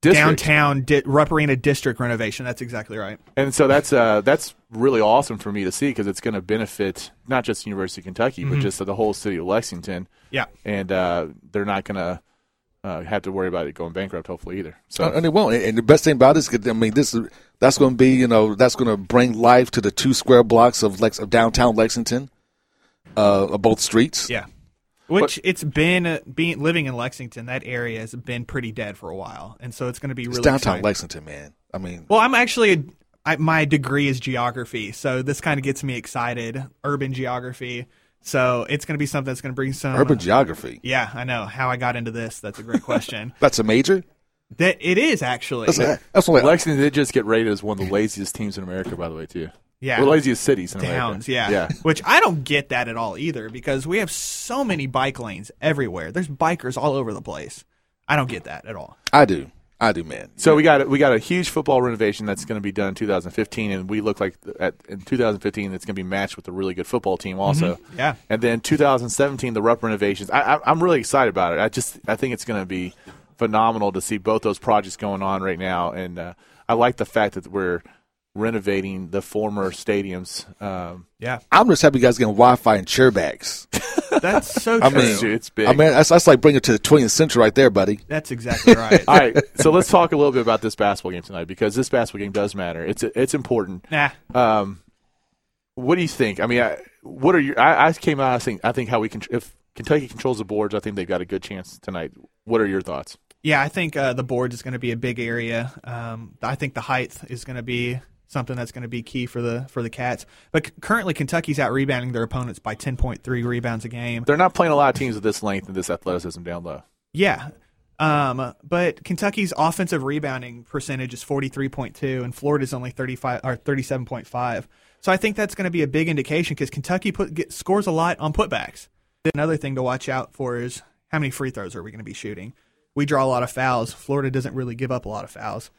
district. downtown di- Rupp district renovation. That's exactly right. And so that's uh, that's really awesome for me to see because it's going to benefit not just University of Kentucky, but Mhm. just the whole city of Lexington. Yeah. and uh, they're not going to uh, have to worry about it going bankrupt, hopefully either. So Uh, and it won't. And the best thing about this, I mean, this that's going to be, you know, that's going to bring life to the two square blocks of Lex of downtown Lexington, uh, of both streets. Yeah. Which it's been uh, being living in Lexington. That area has been pretty dead for a while, and so it's going to be It's really downtown exciting. Lexington, man. I mean, Well, I'm actually a, I, my degree is geography, so this kind of gets me excited. Urban geography, so it's going to be something that's going to bring some urban geography. Yeah, I know how I got into this. That's a great question. [LAUGHS] That's a major. that it is actually. That's, a, that's only Lexington did just get rated as one of the laziest teams in America, by the way, too. Yeah. the laziest cities in Towns, America. yeah. yeah. [LAUGHS] Which I don't get that at all either because we have so many bike lanes everywhere. There's bikers all over the place. I don't get that at all. I do. I do, man. So we got a, we got a huge football renovation that's going to be done in 2015, and we look like at, in 2015 it's going to be matched with a really good football team also. Mhm. Yeah. And then 2017 the Rupp renovations. I, I, I'm really excited about it. I just I think it's going to be phenomenal to see both those projects going on right now, and uh, I like the fact that we're renovating the former stadiums. Um, yeah, I'm just happy you guys getting Wi-Fi and chair bags. [LAUGHS] That's so I true. mean, It's big. I mean, that's, that's like bringing it to the 20th century right there, buddy. That's exactly right. [LAUGHS] All right, so let's talk a little bit about this basketball game tonight because this basketball game does matter. It's it's important. Nah. Um, what do you think? I mean, I, what are your? I, I came out. I think I think how we can. If Kentucky controls the boards, I think they've got a good chance tonight. What are your thoughts? Yeah, I think uh, the boards is going to be a big area. Um, I think the height is going to be something that's going to be key for the for the Cats. But c- currently, Kentucky's out rebounding their opponents by 10.3 rebounds a game. They're not playing a lot of teams of this length and this athleticism down low. Yeah. Um, but Kentucky's offensive rebounding percentage is 43.2 and Florida's only 35 or 37.5. So I think that's going to be a big indication because Kentucky put, get, scores a lot on putbacks. Another thing to watch out for is how many free throws are we going to be shooting? We draw a lot of fouls. Florida doesn't really give up a lot of fouls.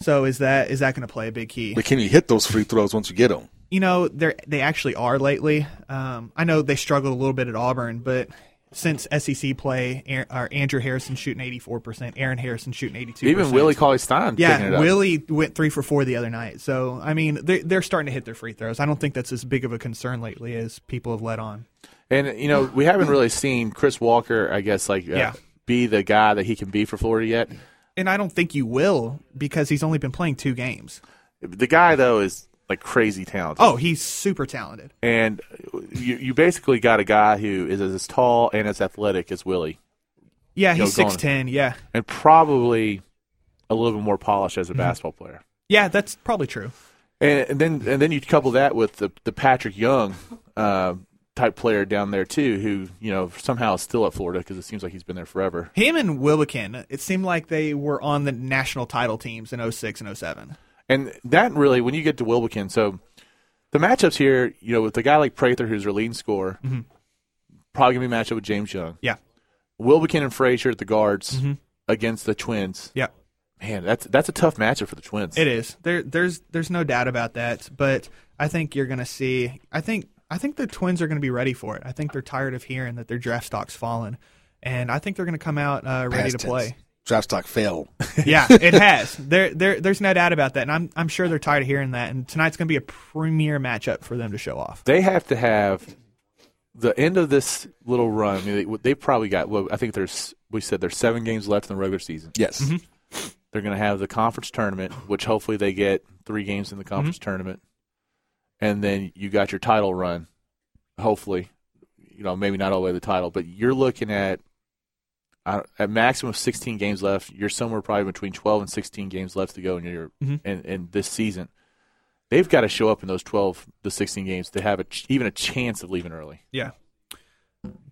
So is that is that going to play a big key? But can you hit those free throws once you get them? You know, they they actually are lately. Um, I know they struggled a little bit at Auburn, but since SEC play, Aaron, or Andrew Harrison shooting eighty four percent, Aaron Harrison shooting eighty two. Even Willie Cauley Stein. picking it Yeah, up. Willie went three for four the other night. So I mean, they're they're starting to hit their free throws. I don't think that's as big of a concern lately as people have let on. And you know, we haven't really seen Chris Walker, I guess, like uh, Yeah. be the guy that he can be for Florida yet. And I don't think you will because he's only been playing two games. The guy though is like crazy talented. Oh, he's super talented. and you you basically got a guy who is as tall and as athletic as Willie. Yeah, You know, he's six ten. Yeah, and probably a little bit more polished as a basketball player. yeah, that's probably true. And, and then and then you couple that with the the Patric Young uh, type player down there too, who you know somehow is still at Florida because it seems like he's been there forever. Him and Wilbekin, it seemed like they were on the national title teams in 06 and 07. And that really, when you get to Wilbekin, so the matchups here, you know, with a guy like Prather, who's their leading scorer, Mhm. probably gonna be matched up with James Young. Yeah. Wilbekin and Frazier at the guards Mhm. against the Twins. Yeah. Man, that's that's a tough matchup for the Twins. It is. There there's there's no doubt about that, but I think you're going to see I think I think the Twins are going to be ready for it. I think they're tired of hearing that their draft stock's fallen. And I think they're going to come out uh, ready Past to play. tense. Draft stock fell. [LAUGHS] yeah, it [LAUGHS] has. There, there, there's no doubt about that, and I'm, I'm sure they're tired of hearing that. And tonight's going to be a premier matchup for them to show off. They have to have the end of this little run. I mean, they, they probably got. Well, I think there's. We said there's seven games left in the regular season. Yes. Mm-hmm. They're going to have the conference tournament, which hopefully they get three games in the conference Mm-hmm. tournament, and then you got your title run. Hopefully, you know maybe not all the way to the title, but you're looking at uh, at maximum of 16 games left. You're somewhere probably between 12 and 16 games left to go in your Mhm. in, in this season. They've got to show up in those 12 to 16 games to have a ch- even a chance of leaving early. Yeah.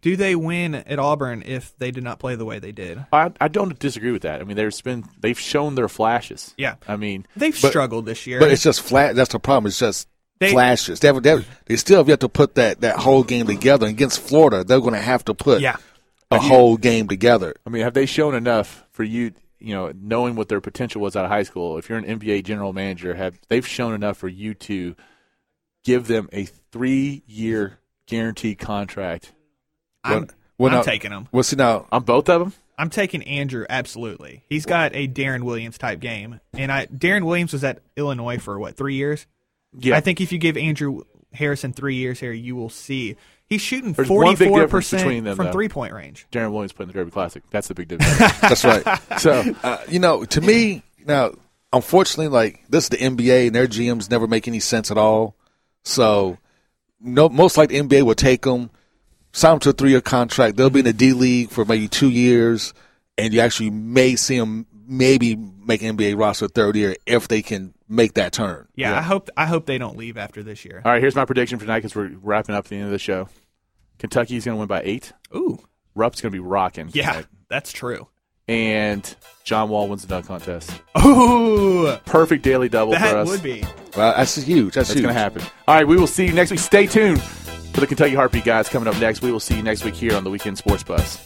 Do they win at Auburn if they did not play the way they did? I, I don't disagree with that. I mean, there's been they've shown their flashes. Yeah. I mean, They've But- struggled this year. But it's just flat. That's the problem. It's just They- flashes. They, have, they, have- they still have yet to put that, that whole game together. Against Florida, they're going to have to put Yeah. a whole game together. I mean, have they shown enough for you? You know, knowing what their potential was out of high school. If you're an NBA general manager, have they've shown enough for you to give them a three-year guaranteed contract? I'm, Well, I'm now- taking them. Well, see now, On both of them, I'm taking Andrew absolutely. He's got a Deron Williams type game, and I Deron Williams was at Illinois for what three years. Yeah. I think if you give Andrew Harrison three years here, you will see he's shooting There's one forty big four difference between percent them, from though. three point range. Deron Williams playing the Derby Classic. That's the big difference. [LAUGHS] that's right. so, uh, you know, to me now, unfortunately, like this is the NBA, and their GMs never make any sense at all. So, no, most likely the NBA will take them, sign them to a three-year contract. They'll be in the D League for maybe two years, and you actually may see them maybe make an NBA roster third year if they can make that turn. Yeah, I hope I hope they don't leave after this year. all right, here's my prediction for tonight because we're wrapping up the end of the show. Kentucky's going to win by eight. Ooh, Rupp's going to be rocking. yeah, tonight. that's true. and John Wall wins the dunk contest. Ooh, Perfect daily double for that us. would be. Well, that's huge. That's, That's going to happen. All right, we will see you next week. Stay tuned for the Kentucky Heartbeat guys coming up next. We will see you next week here on the Weekend Sports Buzz.